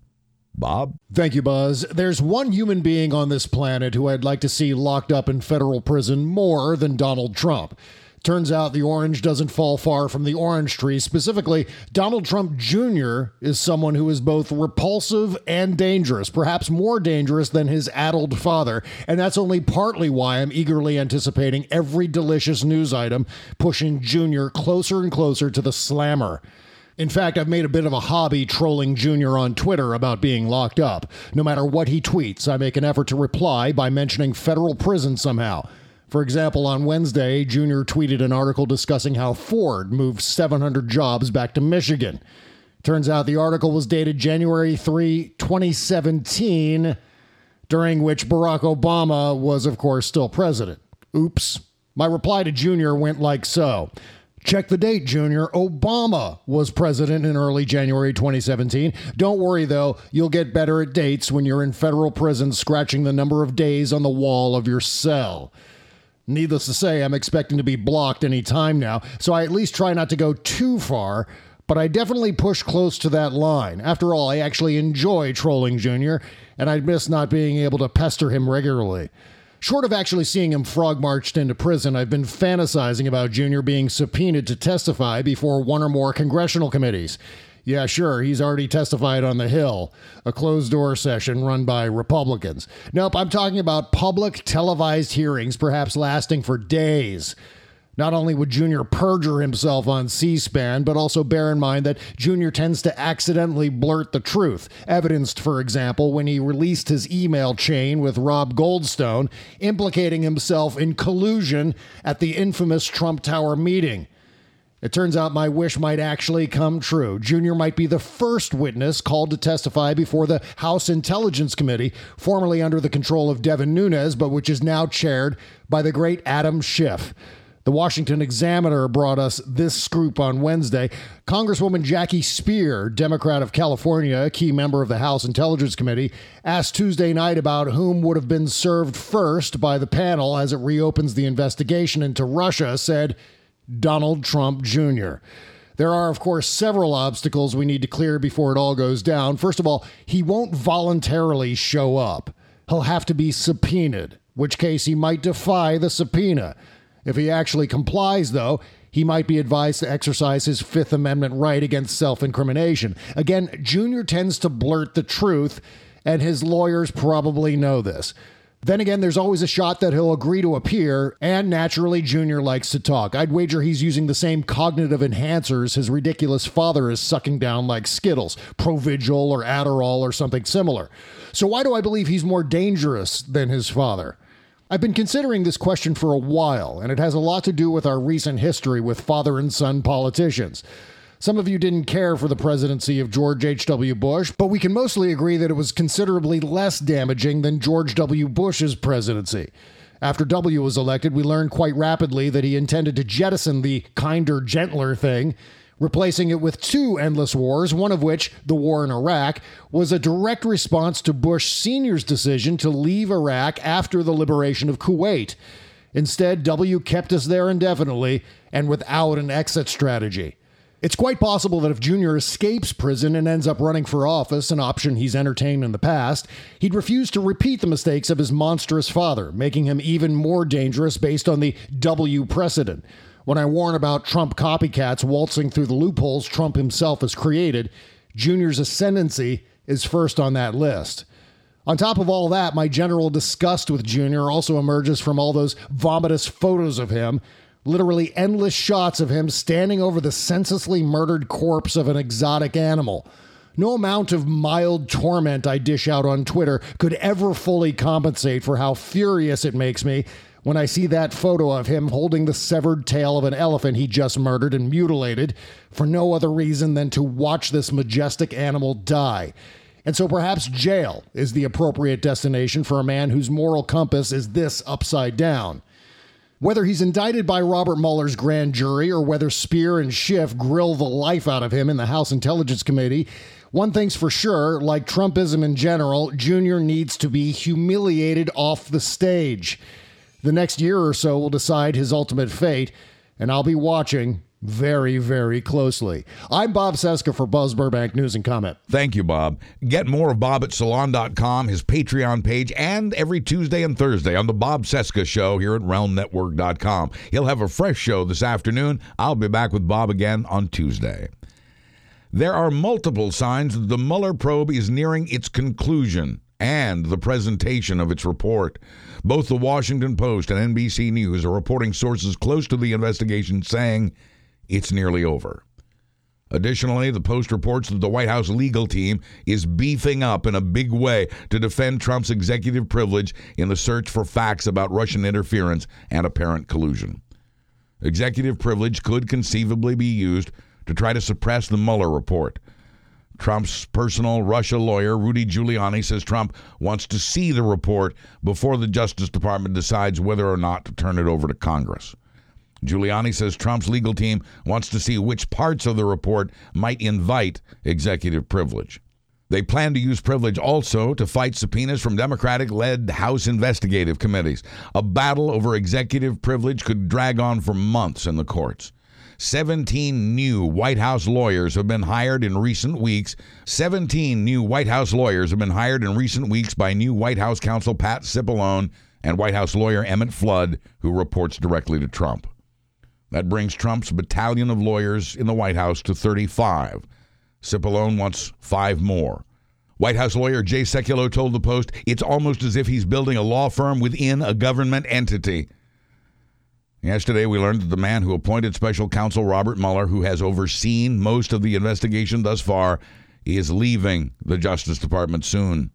Bob? Thank you, Buzz. There's one human being on this planet who I'd like to see locked up in federal prison more than Donald Trump. Turns out the orange doesn't fall far from the orange tree. Specifically, Donald Trump Jr. is someone who is both repulsive and dangerous, perhaps more dangerous than his addled father. And that's only partly why I'm eagerly anticipating every delicious news item pushing Jr. closer and closer to the slammer. In fact, I've made a bit of a hobby trolling Junior on Twitter about being locked up. No matter what he tweets, I make an effort to reply by mentioning federal prison somehow. For example, on Wednesday, Junior tweeted an article discussing how Ford moved 700 jobs back to Michigan. Turns out the article was dated January 3, 2017, during which Barack Obama was, of course, still president. Oops. My reply to Junior went like so. Check the date, Junior. Obama was president in early January 2017. Don't worry, though, you'll get better at dates when you're in federal prison scratching the number of days on the wall of your cell. Needless to say, I'm expecting to be blocked any time now, so I at least try not to go too far, but I definitely push close to that line. After all, I actually enjoy trolling Junior, and I'd miss not being able to pester him regularly. Short of actually seeing him frog marched into prison, I've been fantasizing about Junior being subpoenaed to testify before one or more congressional committees. Yeah, sure, he's already testified on the Hill, a closed door session run by Republicans. Nope, I'm talking about public televised hearings, perhaps lasting for days. Not only would Junior perjure himself on C SPAN, but also bear in mind that Junior tends to accidentally blurt the truth, evidenced, for example, when he released his email chain with Rob Goldstone, implicating himself in collusion at the infamous Trump Tower meeting. It turns out my wish might actually come true. Junior might be the first witness called to testify before the House Intelligence Committee, formerly under the control of Devin Nunes, but which is now chaired by the great Adam Schiff. The Washington Examiner brought us this scoop on Wednesday. Congresswoman Jackie Speier, Democrat of California, a key member of the House Intelligence Committee, asked Tuesday night about whom would have been served first by the panel as it reopens the investigation into Russia, said, Donald Trump Jr. There are, of course, several obstacles we need to clear before it all goes down. First of all, he won't voluntarily show up. He'll have to be subpoenaed, which case he might defy the subpoena. If he actually complies, though, he might be advised to exercise his Fifth Amendment right against self incrimination. Again, Junior tends to blurt the truth, and his lawyers probably know this. Then again, there's always a shot that he'll agree to appear, and naturally, Junior likes to talk. I'd wager he's using the same cognitive enhancers his ridiculous father is sucking down like Skittles, Provigil or Adderall or something similar. So, why do I believe he's more dangerous than his father? I've been considering this question for a while, and it has a lot to do with our recent history with father and son politicians. Some of you didn't care for the presidency of George H.W. Bush, but we can mostly agree that it was considerably less damaging than George W. Bush's presidency. After W was elected, we learned quite rapidly that he intended to jettison the kinder, gentler thing, replacing it with two endless wars, one of which, the war in Iraq, was a direct response to Bush Sr.'s decision to leave Iraq after the liberation of Kuwait. Instead, W kept us there indefinitely and without an exit strategy. It's quite possible that if Junior escapes prison and ends up running for office, an option he's entertained in the past, he'd refuse to repeat the mistakes of his monstrous father, making him even more dangerous based on the W precedent. When I warn about Trump copycats waltzing through the loopholes Trump himself has created, Junior's ascendancy is first on that list. On top of all that, my general disgust with Junior also emerges from all those vomitous photos of him literally endless shots of him standing over the senselessly murdered corpse of an exotic animal. No amount of mild torment I dish out on Twitter could ever fully compensate for how furious it makes me when I see that photo of him holding the severed tail of an elephant he just murdered and mutilated for no other reason than to watch this majestic animal die. And so perhaps jail is the appropriate destination for a man whose moral compass is this upside down. Whether he's indicted by Robert Mueller's grand jury or whether Speier and Schiff grill the life out of him in the House Intelligence Committee, one thing's for sure like Trumpism in general, Junior needs to be humiliated off the stage. The next year or so will decide his ultimate fate, and I'll be watching very, very closely. I'm Bob Cesca for Buzz Burbank News and Comment. Thank you, Bob. Get more of Bob at salon.com, his Patreon page, and every Tuesday and Thursday on the Bob Cesca Show here at realmnetwork.com. He'll have a fresh show this afternoon. I'll be back with Bob again on Tuesday. There are multiple signs that the Mueller probe is nearing its conclusion and the presentation of its report. Both the Washington Post and NBC News are reporting sources close to the investigation saying it's nearly over. Additionally, the Post reports that the White House legal team is beefing up in a big way to defend Trump's executive privilege in the search for facts about Russian interference and apparent collusion. Executive privilege could conceivably be used to try to suppress the Mueller report. Trump's personal Russia lawyer, Rudy Giuliani, says Trump wants to see the report before the Justice Department decides whether or not to turn it over to Congress. Giuliani says Trump's legal team wants to see which parts of the report might invite executive privilege. They plan to use privilege also to fight subpoenas from Democratic led House investigative committees. A battle over executive privilege could drag on for months in the courts. 17 new White House lawyers have been hired in recent weeks. 17 new White House lawyers have been hired in recent weeks by new White House counsel Pat Cipollone and White House lawyer Emmett Flood, who reports directly to Trump. That brings Trump's battalion of lawyers in the White House to 35. Cipollone wants five more. White House lawyer Jay Sekulow told the Post it's almost as if he's building a law firm within a government entity. Yesterday, we learned that the man who appointed special counsel Robert Mueller, who has overseen most of the investigation thus far, is leaving the Justice Department soon.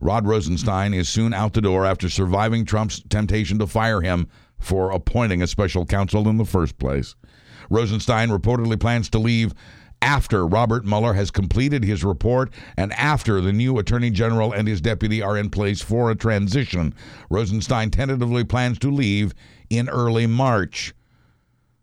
Rod Rosenstein is soon out the door after surviving Trump's temptation to fire him for appointing a special counsel in the first place. Rosenstein reportedly plans to leave after Robert Mueller has completed his report and after the new Attorney General and his deputy are in place for a transition. Rosenstein tentatively plans to leave in early March.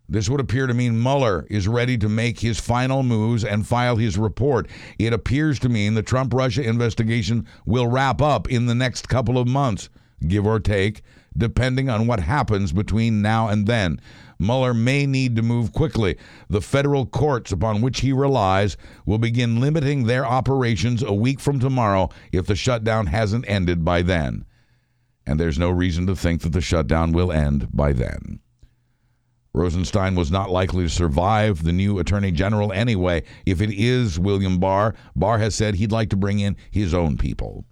This would appear to mean Mueller is ready to make his final moves and file his report. It appears to mean the Trump Russia investigation will wrap up in the next couple of months give or take, depending on what happens between now and then. Mueller may need to move quickly. The federal courts upon which he relies will begin limiting their operations a week from tomorrow if the shutdown hasn't ended by then. And there's no reason to think that the shutdown will end by then. Rosenstein was not likely to survive the new attorney general anyway. If it is William Barr, Barr has said he'd like to bring in his own people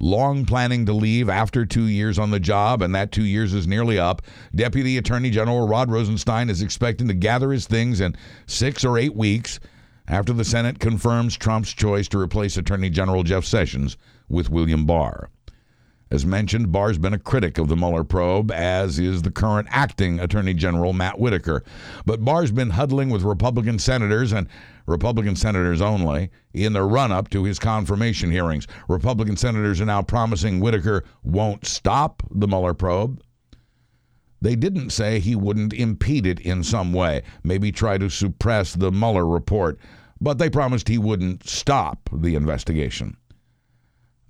long planning to leave after two years on the job, and that two years is nearly up. Deputy Attorney General Rod Rosenstein is expecting to gather his things in six or eight weeks after the Senate confirms Trump's choice to replace Attorney General Jeff Sessions with William Barr. As mentioned, Barr's been a critic of the Mueller probe, as is the current acting Attorney General Matt Whitaker. But Barr's been huddling with Republican senators and Republican senators only in the run up to his confirmation hearings. Republican senators are now promising Whitaker won't stop the Mueller probe. They didn't say he wouldn't impede it in some way, maybe try to suppress the Mueller report, but they promised he wouldn't stop the investigation.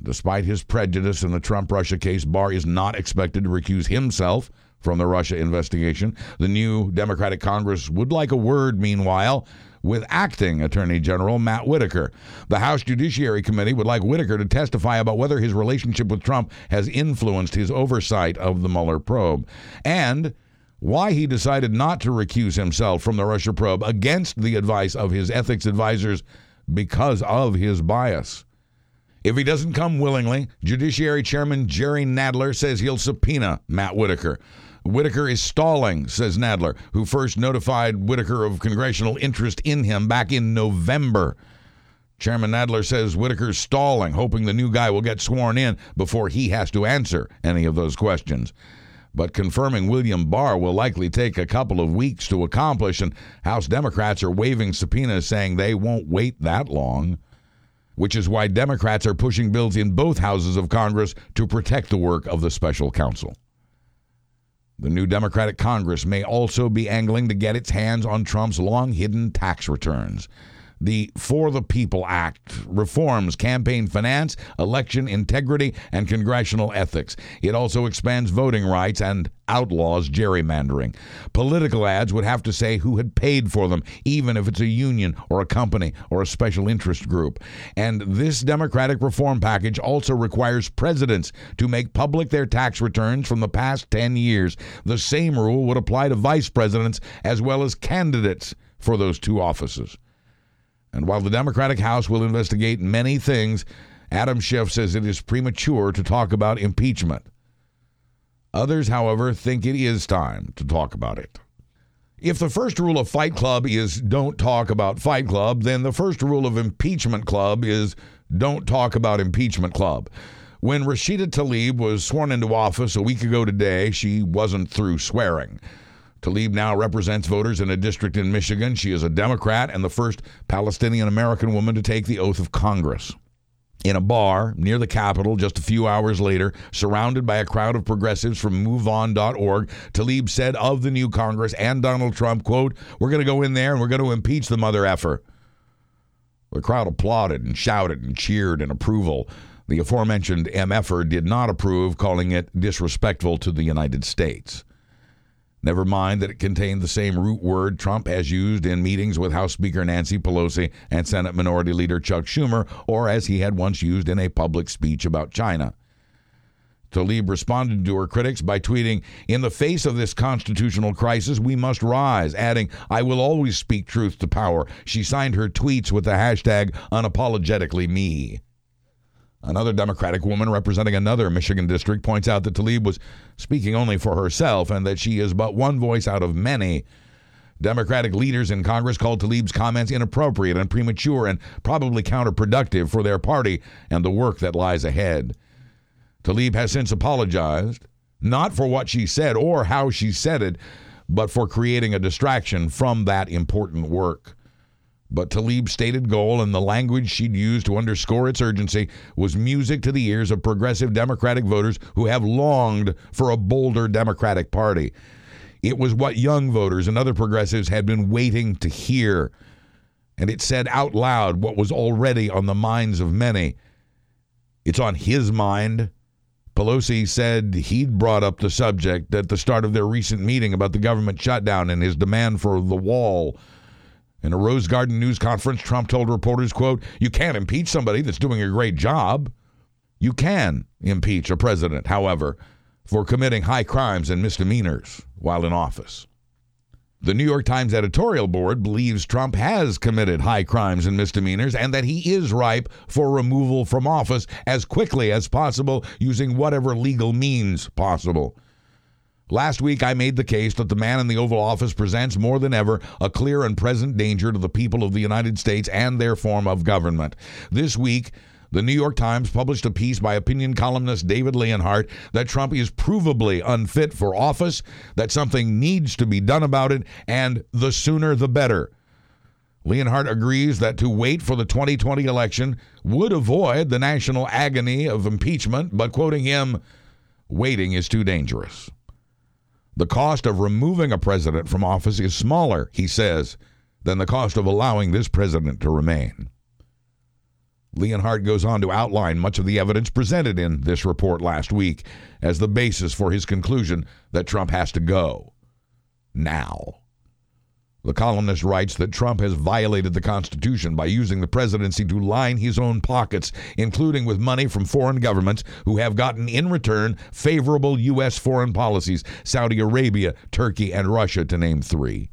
Despite his prejudice in the Trump Russia case, Barr is not expected to recuse himself from the Russia investigation. The new Democratic Congress would like a word, meanwhile, with acting Attorney General Matt Whitaker. The House Judiciary Committee would like Whitaker to testify about whether his relationship with Trump has influenced his oversight of the Mueller probe and why he decided not to recuse himself from the Russia probe against the advice of his ethics advisors because of his bias. If he doesn't come willingly, Judiciary Chairman Jerry Nadler says he'll subpoena Matt Whitaker. Whitaker is stalling, says Nadler, who first notified Whitaker of congressional interest in him back in November. Chairman Nadler says Whitaker's stalling, hoping the new guy will get sworn in before he has to answer any of those questions. But confirming William Barr will likely take a couple of weeks to accomplish, and House Democrats are waving subpoenas saying they won't wait that long which is why Democrats are pushing bills in both houses of Congress to protect the work of the special counsel. The new Democratic Congress may also be angling to get its hands on Trump's long hidden tax returns the For the People Act reforms campaign finance, election integrity, and congressional ethics. It also expands voting rights and outlaws gerrymandering. Political ads would have to say who had paid for them, even if it's a union or a company or a special interest group. And this Democratic reform package also requires presidents to make public their tax returns from the past 10 years. The same rule would apply to vice presidents as well as candidates for those two offices. And while the Democratic House will investigate many things, Adam Schiff says it is premature to talk about impeachment. Others, however, think it is time to talk about it. If the first rule of Fight Club is don't talk about Fight Club, then the first rule of Impeachment Club is don't talk about Impeachment Club. When Rashida Tlaib was sworn into office a week ago today, she wasn't through swearing. Tlaib now represents voters in a district in Michigan. She is a Democrat and the first Palestinian American woman to take the oath of Congress. In a bar near the Capitol just a few hours later, surrounded by a crowd of progressives from MoveOn.org, Tlaib said of the new Congress and Donald Trump, quote, We're going to go in there and we're going to impeach the mother effer. The crowd applauded and shouted and cheered in approval. The aforementioned MFer did not approve, calling it disrespectful to the United States. Never mind that it contained the same root word Trump has used in meetings with House Speaker Nancy Pelosi and Senate Minority Leader Chuck Schumer, or as he had once used in a public speech about China. Tlaib responded to her critics by tweeting, In the face of this constitutional crisis, we must rise, adding, I will always speak truth to power. She signed her tweets with the hashtag unapologetically me. Another Democratic woman representing another Michigan district points out that Tlaib was speaking only for herself and that she is but one voice out of many. Democratic leaders in Congress called Tlaib's comments inappropriate and premature and probably counterproductive for their party and the work that lies ahead. Tlaib has since apologized, not for what she said or how she said it, but for creating a distraction from that important work. But Tlaib's stated goal and the language she'd used to underscore its urgency was music to the ears of progressive Democratic voters who have longed for a bolder Democratic Party. It was what young voters and other progressives had been waiting to hear. And it said out loud what was already on the minds of many. It's on his mind, Pelosi said he'd brought up the subject at the start of their recent meeting about the government shutdown and his demand for the wall. In a Rose Garden news conference, Trump told reporters, quote, "You can't impeach somebody that's doing a great job. You can impeach a president, however, for committing high crimes and misdemeanors while in office." The New York Times editorial board believes Trump has committed high crimes and misdemeanors and that he is ripe for removal from office as quickly as possible using whatever legal means possible. Last week, I made the case that the man in the Oval Office presents more than ever a clear and present danger to the people of the United States and their form of government. This week, the New York Times published a piece by opinion columnist David Leonhardt that Trump is provably unfit for office, that something needs to be done about it, and the sooner the better. Leonhardt agrees that to wait for the 2020 election would avoid the national agony of impeachment, but quoting him, waiting is too dangerous. The cost of removing a president from office is smaller, he says, than the cost of allowing this president to remain. Leonhardt goes on to outline much of the evidence presented in this report last week as the basis for his conclusion that Trump has to go. Now. The columnist writes that Trump has violated the Constitution by using the presidency to line his own pockets, including with money from foreign governments who have gotten in return favorable U.S. foreign policies Saudi Arabia, Turkey, and Russia, to name three.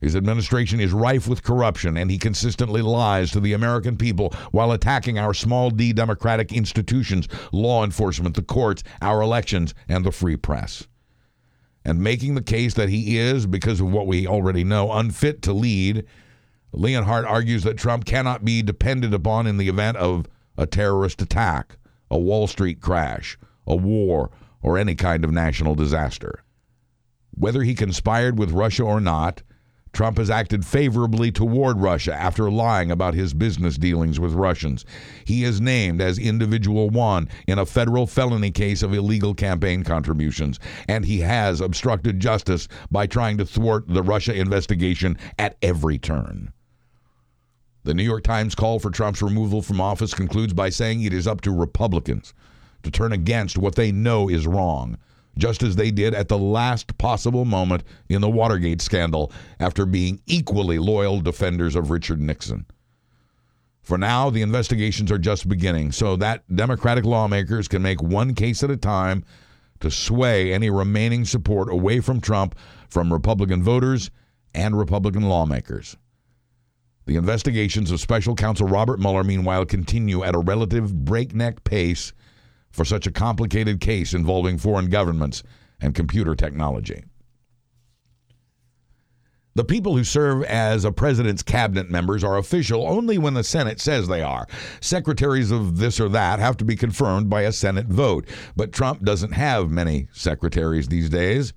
His administration is rife with corruption, and he consistently lies to the American people while attacking our small d democratic institutions, law enforcement, the courts, our elections, and the free press. And making the case that he is, because of what we already know, unfit to lead, Leonhardt argues that Trump cannot be depended upon in the event of a terrorist attack, a Wall Street crash, a war, or any kind of national disaster. Whether he conspired with Russia or not, Trump has acted favorably toward Russia after lying about his business dealings with Russians. He is named as Individual One in a federal felony case of illegal campaign contributions, and he has obstructed justice by trying to thwart the Russia investigation at every turn. The New York Times call for Trump's removal from office concludes by saying it is up to Republicans to turn against what they know is wrong just as they did at the last possible moment in the Watergate scandal after being equally loyal defenders of Richard Nixon. For now, the investigations are just beginning, so that Democratic lawmakers can make one case at a time to sway any remaining support away from Trump from Republican voters and Republican lawmakers. The investigations of special counsel Robert Mueller, meanwhile, continue at a relative breakneck pace for such a complicated case involving foreign governments and computer technology. The people who serve as a president's cabinet members are official only when the Senate says they are. Secretaries of this or that have to be confirmed by a Senate vote. But Trump doesn't have many secretaries these days.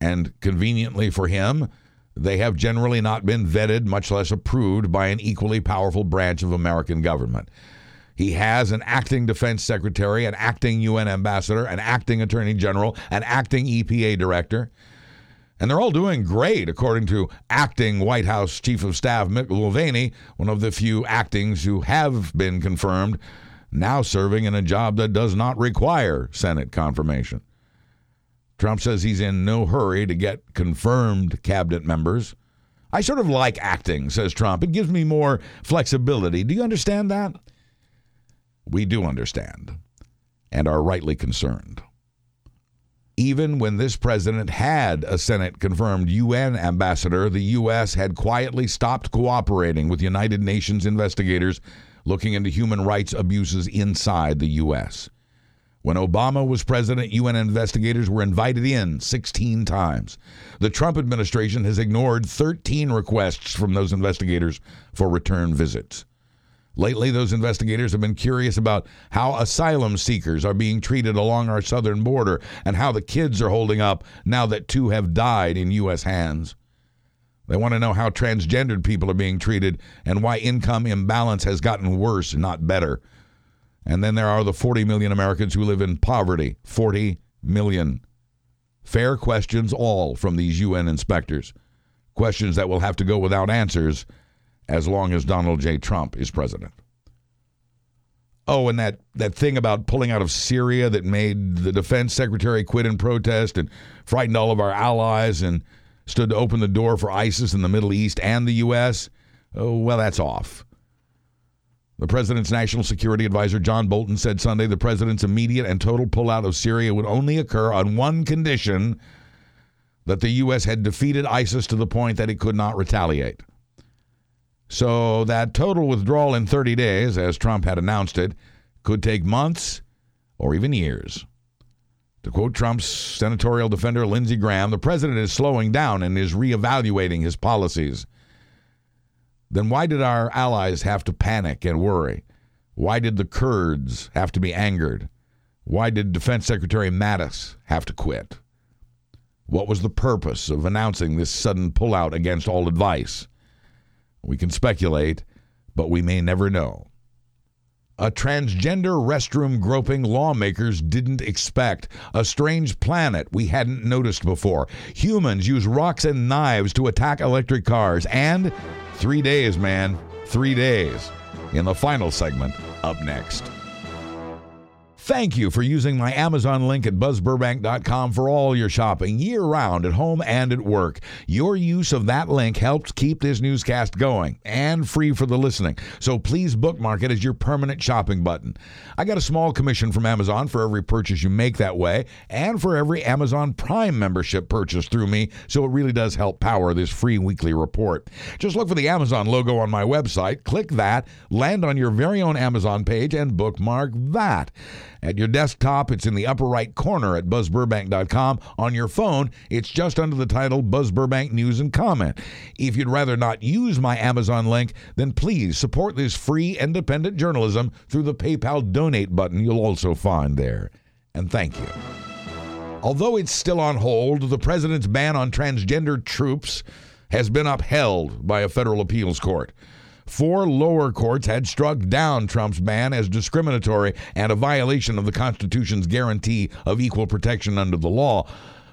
And conveniently for him, they have generally not been vetted, much less approved, by an equally powerful branch of American government. He has an acting defense secretary, an acting UN ambassador, an acting attorney general, an acting EPA director. And they're all doing great, according to acting White House Chief of Staff Mick Mulvaney, one of the few actings who have been confirmed, now serving in a job that does not require Senate confirmation. Trump says he's in no hurry to get confirmed cabinet members. I sort of like acting, says Trump. It gives me more flexibility. Do you understand that? We do understand and are rightly concerned. Even when this president had a Senate confirmed UN ambassador, the U.S. had quietly stopped cooperating with United Nations investigators looking into human rights abuses inside the U.S. When Obama was president, UN investigators were invited in 16 times. The Trump administration has ignored 13 requests from those investigators for return visits. Lately, those investigators have been curious about how asylum seekers are being treated along our southern border and how the kids are holding up now that two have died in U.S. hands. They want to know how transgendered people are being treated and why income imbalance has gotten worse, not better. And then there are the 40 million Americans who live in poverty. 40 million. Fair questions, all from these UN inspectors. Questions that will have to go without answers as long as Donald J. Trump is president. Oh, and that, that thing about pulling out of Syria that made the defense secretary quit in protest and frightened all of our allies and stood to open the door for ISIS in the Middle East and the U.S., oh, well, that's off. The president's national security advisor, John Bolton, said Sunday the president's immediate and total pullout of Syria would only occur on one condition that the U.S. had defeated ISIS to the point that it could not retaliate. So that total withdrawal in 30 days, as Trump had announced it, could take months or even years. To quote Trump's senatorial defender Lindsey Graham, the president is slowing down and is reevaluating his policies. Then why did our allies have to panic and worry? Why did the Kurds have to be angered? Why did Defense Secretary Mattis have to quit? What was the purpose of announcing this sudden pullout against all advice? We can speculate, but we may never know. A transgender restroom groping lawmakers didn't expect. A strange planet we hadn't noticed before. Humans use rocks and knives to attack electric cars. And three days, man. Three days. In the final segment, up next. Thank you for using my Amazon link at buzzburbank.com for all your shopping year round at home and at work. Your use of that link helps keep this newscast going and free for the listening. So please bookmark it as your permanent shopping button. I got a small commission from Amazon for every purchase you make that way and for every Amazon Prime membership purchase through me, so it really does help power this free weekly report. Just look for the Amazon logo on my website, click that, land on your very own Amazon page, and bookmark that. At your desktop, it's in the upper right corner at buzzburbank.com. On your phone, it's just under the title Buzz Burbank News and Comment. If you'd rather not use my Amazon link, then please support this free independent journalism through the PayPal donate button you'll also find there. And thank you. Although it's still on hold, the president's ban on transgender troops has been upheld by a federal appeals court. Four lower courts had struck down Trump's ban as discriminatory and a violation of the Constitution's guarantee of equal protection under the law.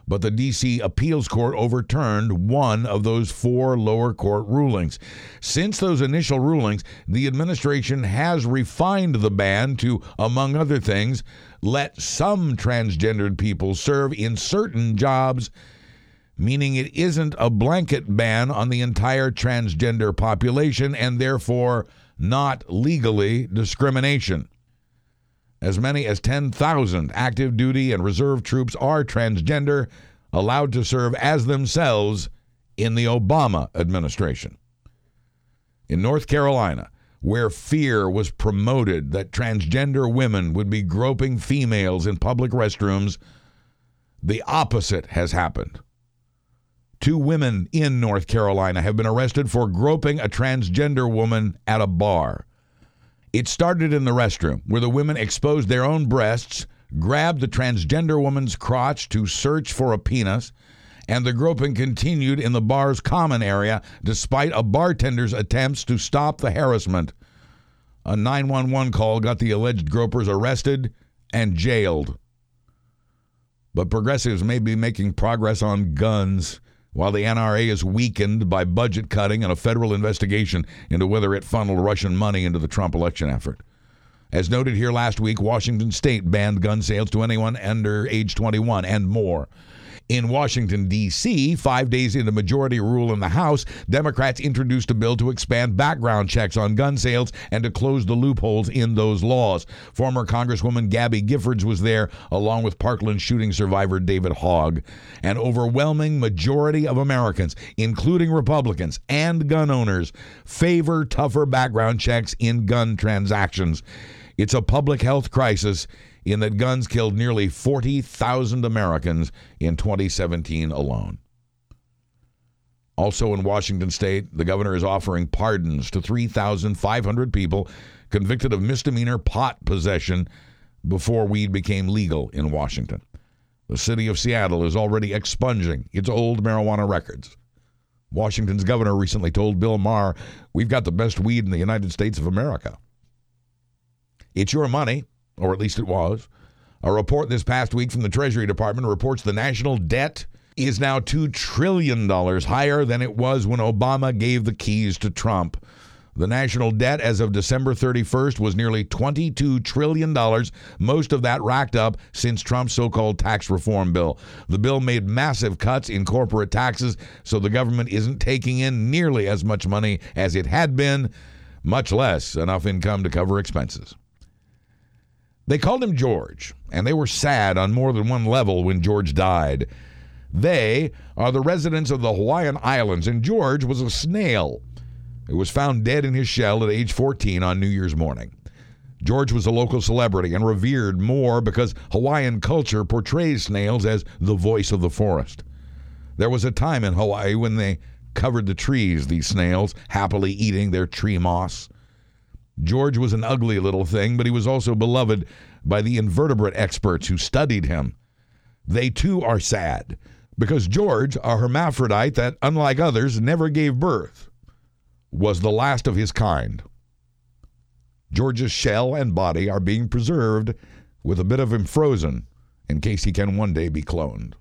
But the D.C. Appeals Court overturned one of those four lower court rulings. Since those initial rulings, the administration has refined the ban to, among other things, let some transgendered people serve in certain jobs meaning it isn't a blanket ban on the entire transgender population and therefore not legally discrimination. As many as 10,000 active duty and reserve troops are transgender, allowed to serve as themselves in the Obama administration. In North Carolina, where fear was promoted that transgender women would be groping females in public restrooms, the opposite has happened. Two women in North Carolina have been arrested for groping a transgender woman at a bar. It started in the restroom, where the women exposed their own breasts, grabbed the transgender woman's crotch to search for a penis, and the groping continued in the bar's common area despite a bartender's attempts to stop the harassment. A 911 call got the alleged gropers arrested and jailed. But progressives may be making progress on guns while the NRA is weakened by budget cutting and a federal investigation into whether it funneled Russian money into the Trump election effort. As noted here last week, Washington state banned gun sales to anyone under age 21 and more. In Washington, D.C., five days into majority rule in the House, Democrats introduced a bill to expand background checks on gun sales and to close the loopholes in those laws. Former Congresswoman Gabby Giffords was there, along with Parkland shooting survivor David Hogg. An overwhelming majority of Americans, including Republicans and gun owners, favor tougher background checks in gun transactions. It's a public health crisis in that guns killed nearly 40,000 Americans in 2017 alone. Also in Washington state, the governor is offering pardons to 3,500 people convicted of misdemeanor pot possession before weed became legal in Washington. The city of Seattle is already expunging its old marijuana records. Washington's governor recently told Bill Maher, We've got the best weed in the United States of America. It's your money or at least it was. A report this past week from the Treasury Department reports the national debt is now $2 trillion higher than it was when Obama gave the keys to Trump. The national debt as of December 31st was nearly $22 trillion, most of that racked up since Trump's so called tax reform bill. The bill made massive cuts in corporate taxes, so the government isn't taking in nearly as much money as it had been, much less enough income to cover expenses. They called him George, and they were sad on more than one level when George died. They are the residents of the Hawaiian Islands, and George was a snail who was found dead in his shell at age 14 on New Year's morning. George was a local celebrity and revered more because Hawaiian culture portrays snails as the voice of the forest. There was a time in Hawaii when they covered the trees, these snails, happily eating their tree moss. George was an ugly little thing, but he was also beloved by the invertebrate experts who studied him. They too are sad because George, a hermaphrodite that, unlike others, never gave birth, was the last of his kind. George's shell and body are being preserved with a bit of him frozen in case he can one day be cloned.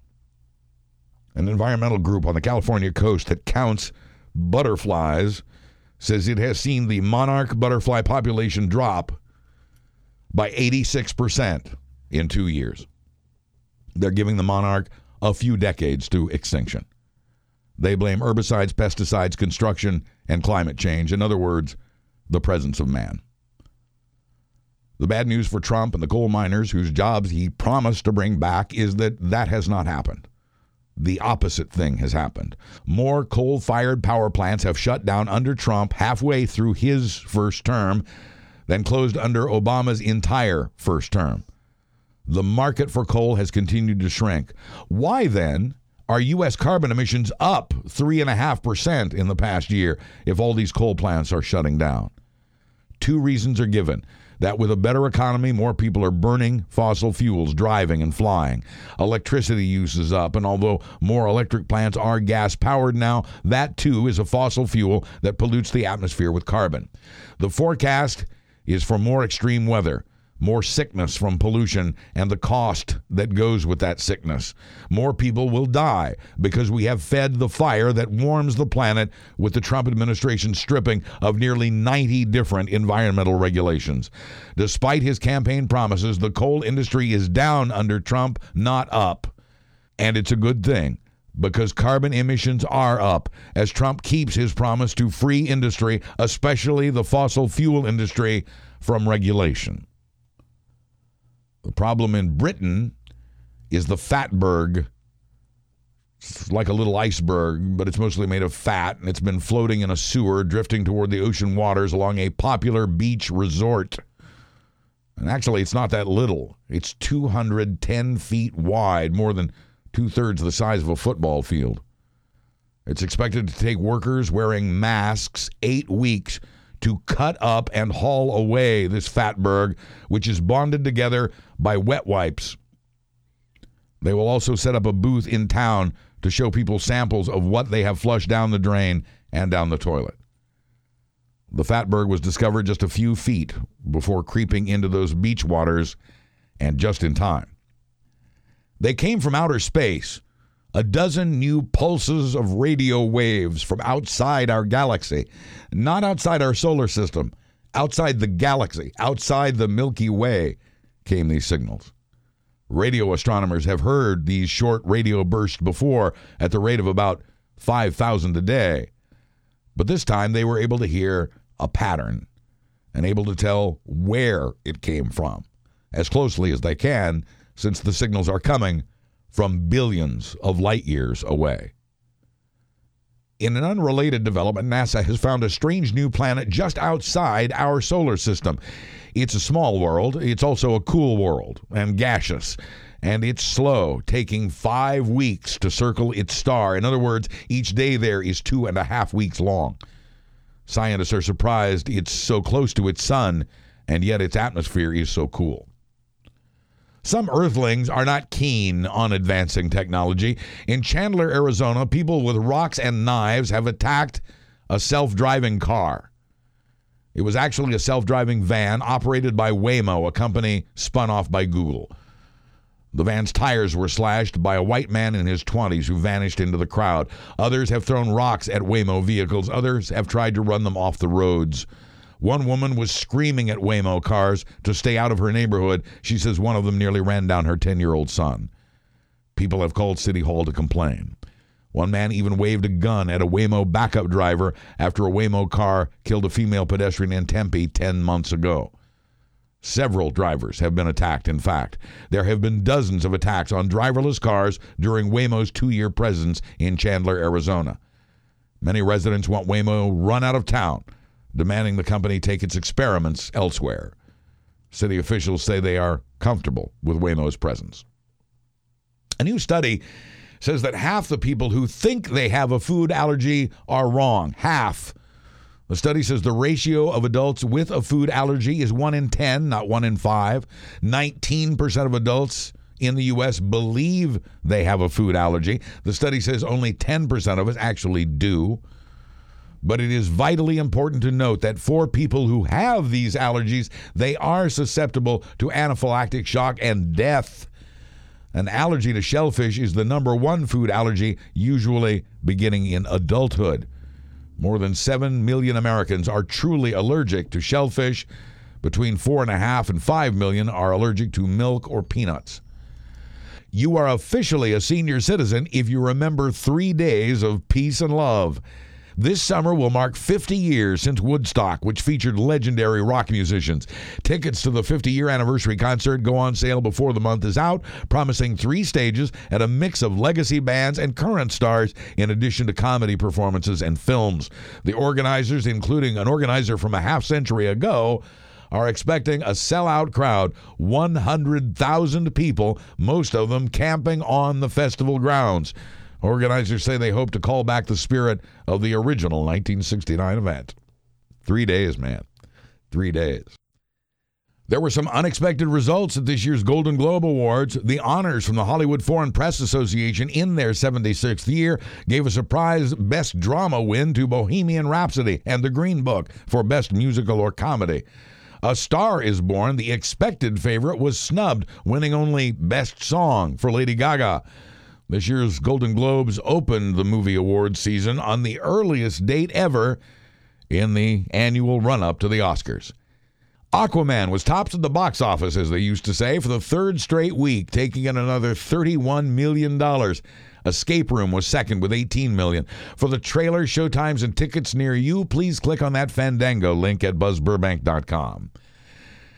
An environmental group on the California coast that counts butterflies says it has seen the monarch butterfly population drop by 86% in two years. They're giving the monarch a few decades to extinction. They blame herbicides, pesticides, construction, and climate change. In other words, the presence of man. The bad news for Trump and the coal miners whose jobs he promised to bring back is that that has not happened. The opposite thing has happened. More coal fired power plants have shut down under Trump halfway through his first term than closed under Obama's entire first term. The market for coal has continued to shrink. Why then are U.S. carbon emissions up 3.5% in the past year if all these coal plants are shutting down? Two reasons are given that with a better economy, more people are burning fossil fuels, driving and flying. Electricity use is up, and although more electric plants are gas powered now, that too is a fossil fuel that pollutes the atmosphere with carbon. The forecast is for more extreme weather more sickness from pollution and the cost that goes with that sickness. More people will die because we have fed the fire that warms the planet with the Trump administration stripping of nearly 90 different environmental regulations. Despite his campaign promises, the coal industry is down under Trump, not up. And it's a good thing because carbon emissions are up as Trump keeps his promise to free industry, especially the fossil fuel industry, from regulation. The problem in Britain is the fatberg. It's like a little iceberg, but it's mostly made of fat, and it's been floating in a sewer drifting toward the ocean waters along a popular beach resort. And actually, it's not that little. It's 210 feet wide, more than two thirds the size of a football field. It's expected to take workers wearing masks eight weeks to cut up and haul away this fatberg, which is bonded together by wet wipes. They will also set up a booth in town to show people samples of what they have flushed down the drain and down the toilet. The fatberg was discovered just a few feet before creeping into those beach waters and just in time. They came from outer space a dozen new pulses of radio waves from outside our galaxy, not outside our solar system, outside the galaxy, outside the Milky Way, came these signals. Radio astronomers have heard these short radio bursts before at the rate of about 5,000 a day. But this time they were able to hear a pattern and able to tell where it came from as closely as they can since the signals are coming from billions of light years away. In an unrelated development, NASA has found a strange new planet just outside our solar system. It's a small world, it's also a cool world and gaseous, and it's slow, taking five weeks to circle its star. In other words, each day there is two and a half weeks long. Scientists are surprised it's so close to its sun, and yet its atmosphere is so cool. Some Earthlings are not keen on advancing technology. In Chandler, Arizona, people with rocks and knives have attacked a self driving car. It was actually a self driving van operated by Waymo, a company spun off by Google. The van's tires were slashed by a white man in his 20s who vanished into the crowd. Others have thrown rocks at Waymo vehicles. Others have tried to run them off the roads. One woman was screaming at Waymo cars to stay out of her neighborhood. She says one of them nearly ran down her 10 year old son. People have called City Hall to complain. One man even waved a gun at a Waymo backup driver after a Waymo car killed a female pedestrian in Tempe 10 months ago. Several drivers have been attacked, in fact. There have been dozens of attacks on driverless cars during Waymo's two year presence in Chandler, Arizona. Many residents want Waymo run out of town, demanding the company take its experiments elsewhere. City officials say they are comfortable with Waymo's presence. A new study says that half the people who think they have a food allergy are wrong. Half. The study says the ratio of adults with a food allergy is 1 in 10, not 1 in 5. 19% of adults in the U.S. believe they have a food allergy. The study says only 10% of us actually do. But it is vitally important to note that for people who have these allergies, they are susceptible to anaphylactic shock and death. An allergy to shellfish is the number one food allergy, usually beginning in adulthood. More than 7 million Americans are truly allergic to shellfish. Between 4.5 and 5 million are allergic to milk or peanuts. You are officially a senior citizen if you remember three days of peace and love. This summer will mark 50 years since Woodstock, which featured legendary rock musicians. Tickets to the 50 year anniversary concert go on sale before the month is out, promising three stages and a mix of legacy bands and current stars, in addition to comedy performances and films. The organizers, including an organizer from a half century ago, are expecting a sellout crowd 100,000 people, most of them camping on the festival grounds. Organizers say they hope to call back the spirit of the original 1969 event. Three days, man. Three days. There were some unexpected results at this year's Golden Globe Awards. The honors from the Hollywood Foreign Press Association in their 76th year gave a surprise Best Drama win to Bohemian Rhapsody and The Green Book for Best Musical or Comedy. A Star is Born, the expected favorite, was snubbed, winning only Best Song for Lady Gaga. This year's Golden Globes opened the movie awards season on the earliest date ever in the annual run up to the Oscars. Aquaman was tops at the box office, as they used to say, for the third straight week, taking in another $31 million. Escape Room was second with 18 million. For the trailer, showtimes, and tickets near you, please click on that Fandango link at buzzburbank.com.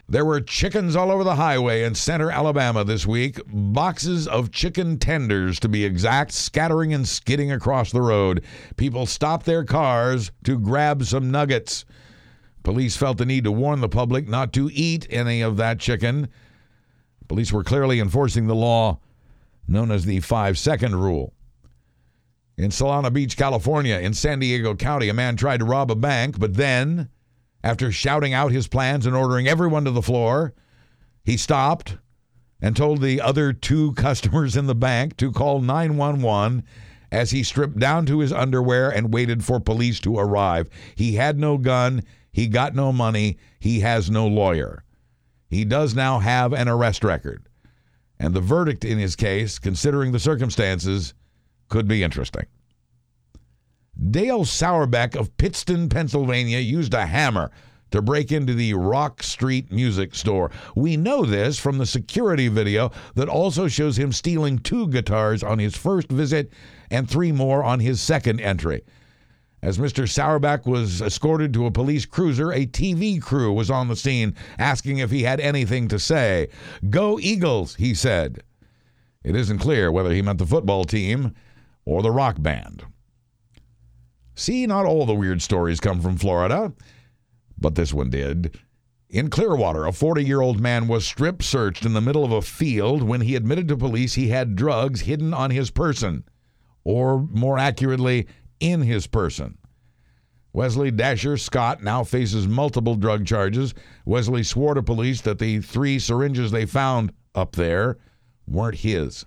There were chickens all over the highway in center Alabama this week. Boxes of chicken tenders, to be exact, scattering and skidding across the road. People stopped their cars to grab some nuggets. Police felt the need to warn the public not to eat any of that chicken. Police were clearly enforcing the law known as the five second rule. In Solana Beach, California, in San Diego County, a man tried to rob a bank, but then after shouting out his plans and ordering everyone to the floor, he stopped and told the other two customers in the bank to call 911 as he stripped down to his underwear and waited for police to arrive. He had no gun, he got no money, he has no lawyer. He does now have an arrest record. And the verdict in his case, considering the circumstances, could be interesting. Dale Sauerbeck of Pittston, Pennsylvania, used a hammer to break into the Rock Street music store. We know this from the security video that also shows him stealing two guitars on his first visit and three more on his second entry. As Mr. Sauerbeck was escorted to a police cruiser, a TV crew was on the scene asking if he had anything to say. Go Eagles, he said. It isn't clear whether he meant the football team or the rock band. See, not all the weird stories come from Florida, but this one did. In Clearwater, a 40 year old man was strip searched in the middle of a field when he admitted to police he had drugs hidden on his person, or more accurately, in his person. Wesley Dasher Scott now faces multiple drug charges. Wesley swore to police that the three syringes they found up there weren't his.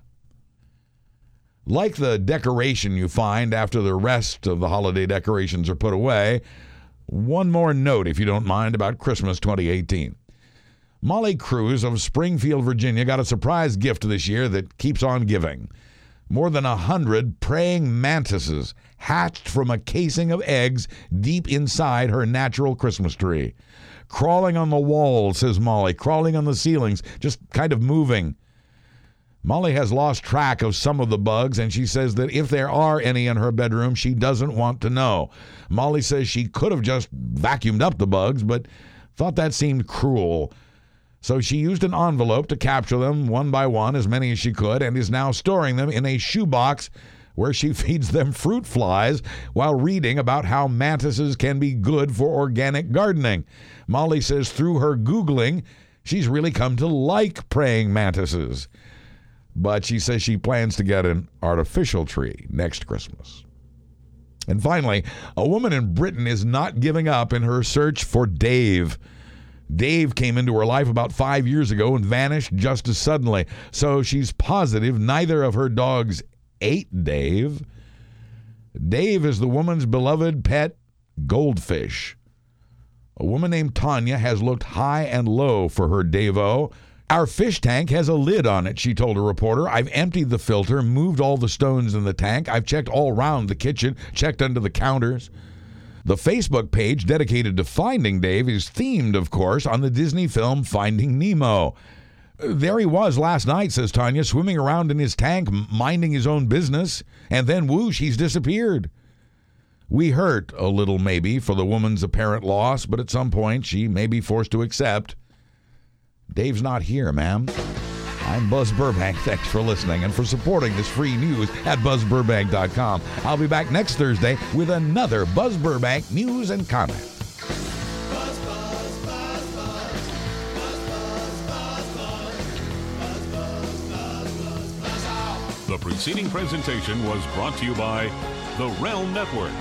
Like the decoration you find after the rest of the holiday decorations are put away, one more note, if you don't mind, about Christmas 2018. Molly Cruz of Springfield, Virginia, got a surprise gift this year that keeps on giving. More than a hundred praying mantises hatched from a casing of eggs deep inside her natural Christmas tree. Crawling on the walls, says Molly, crawling on the ceilings, just kind of moving. Molly has lost track of some of the bugs, and she says that if there are any in her bedroom, she doesn't want to know. Molly says she could have just vacuumed up the bugs, but thought that seemed cruel. So she used an envelope to capture them one by one, as many as she could, and is now storing them in a shoebox where she feeds them fruit flies while reading about how mantises can be good for organic gardening. Molly says through her Googling, she's really come to like praying mantises. But she says she plans to get an artificial tree next Christmas. And finally, a woman in Britain is not giving up in her search for Dave. Dave came into her life about five years ago and vanished just as suddenly. So she's positive neither of her dogs ate Dave. Dave is the woman's beloved pet goldfish. A woman named Tanya has looked high and low for her Davo. Our fish tank has a lid on it, she told a reporter. I've emptied the filter, moved all the stones in the tank. I've checked all around the kitchen, checked under the counters. The Facebook page dedicated to Finding Dave is themed, of course, on the Disney film Finding Nemo. There he was last night, says Tanya, swimming around in his tank, minding his own business, and then whoosh, he's disappeared. We hurt a little, maybe, for the woman's apparent loss, but at some point she may be forced to accept. Dave's not here, ma'am. I'm Buzz Burbank. Thanks for listening and for supporting this free news at buzzburbank.com. I'll be back next Thursday with another Buzz Burbank news and comment. The preceding presentation was brought to you by the Realm Network.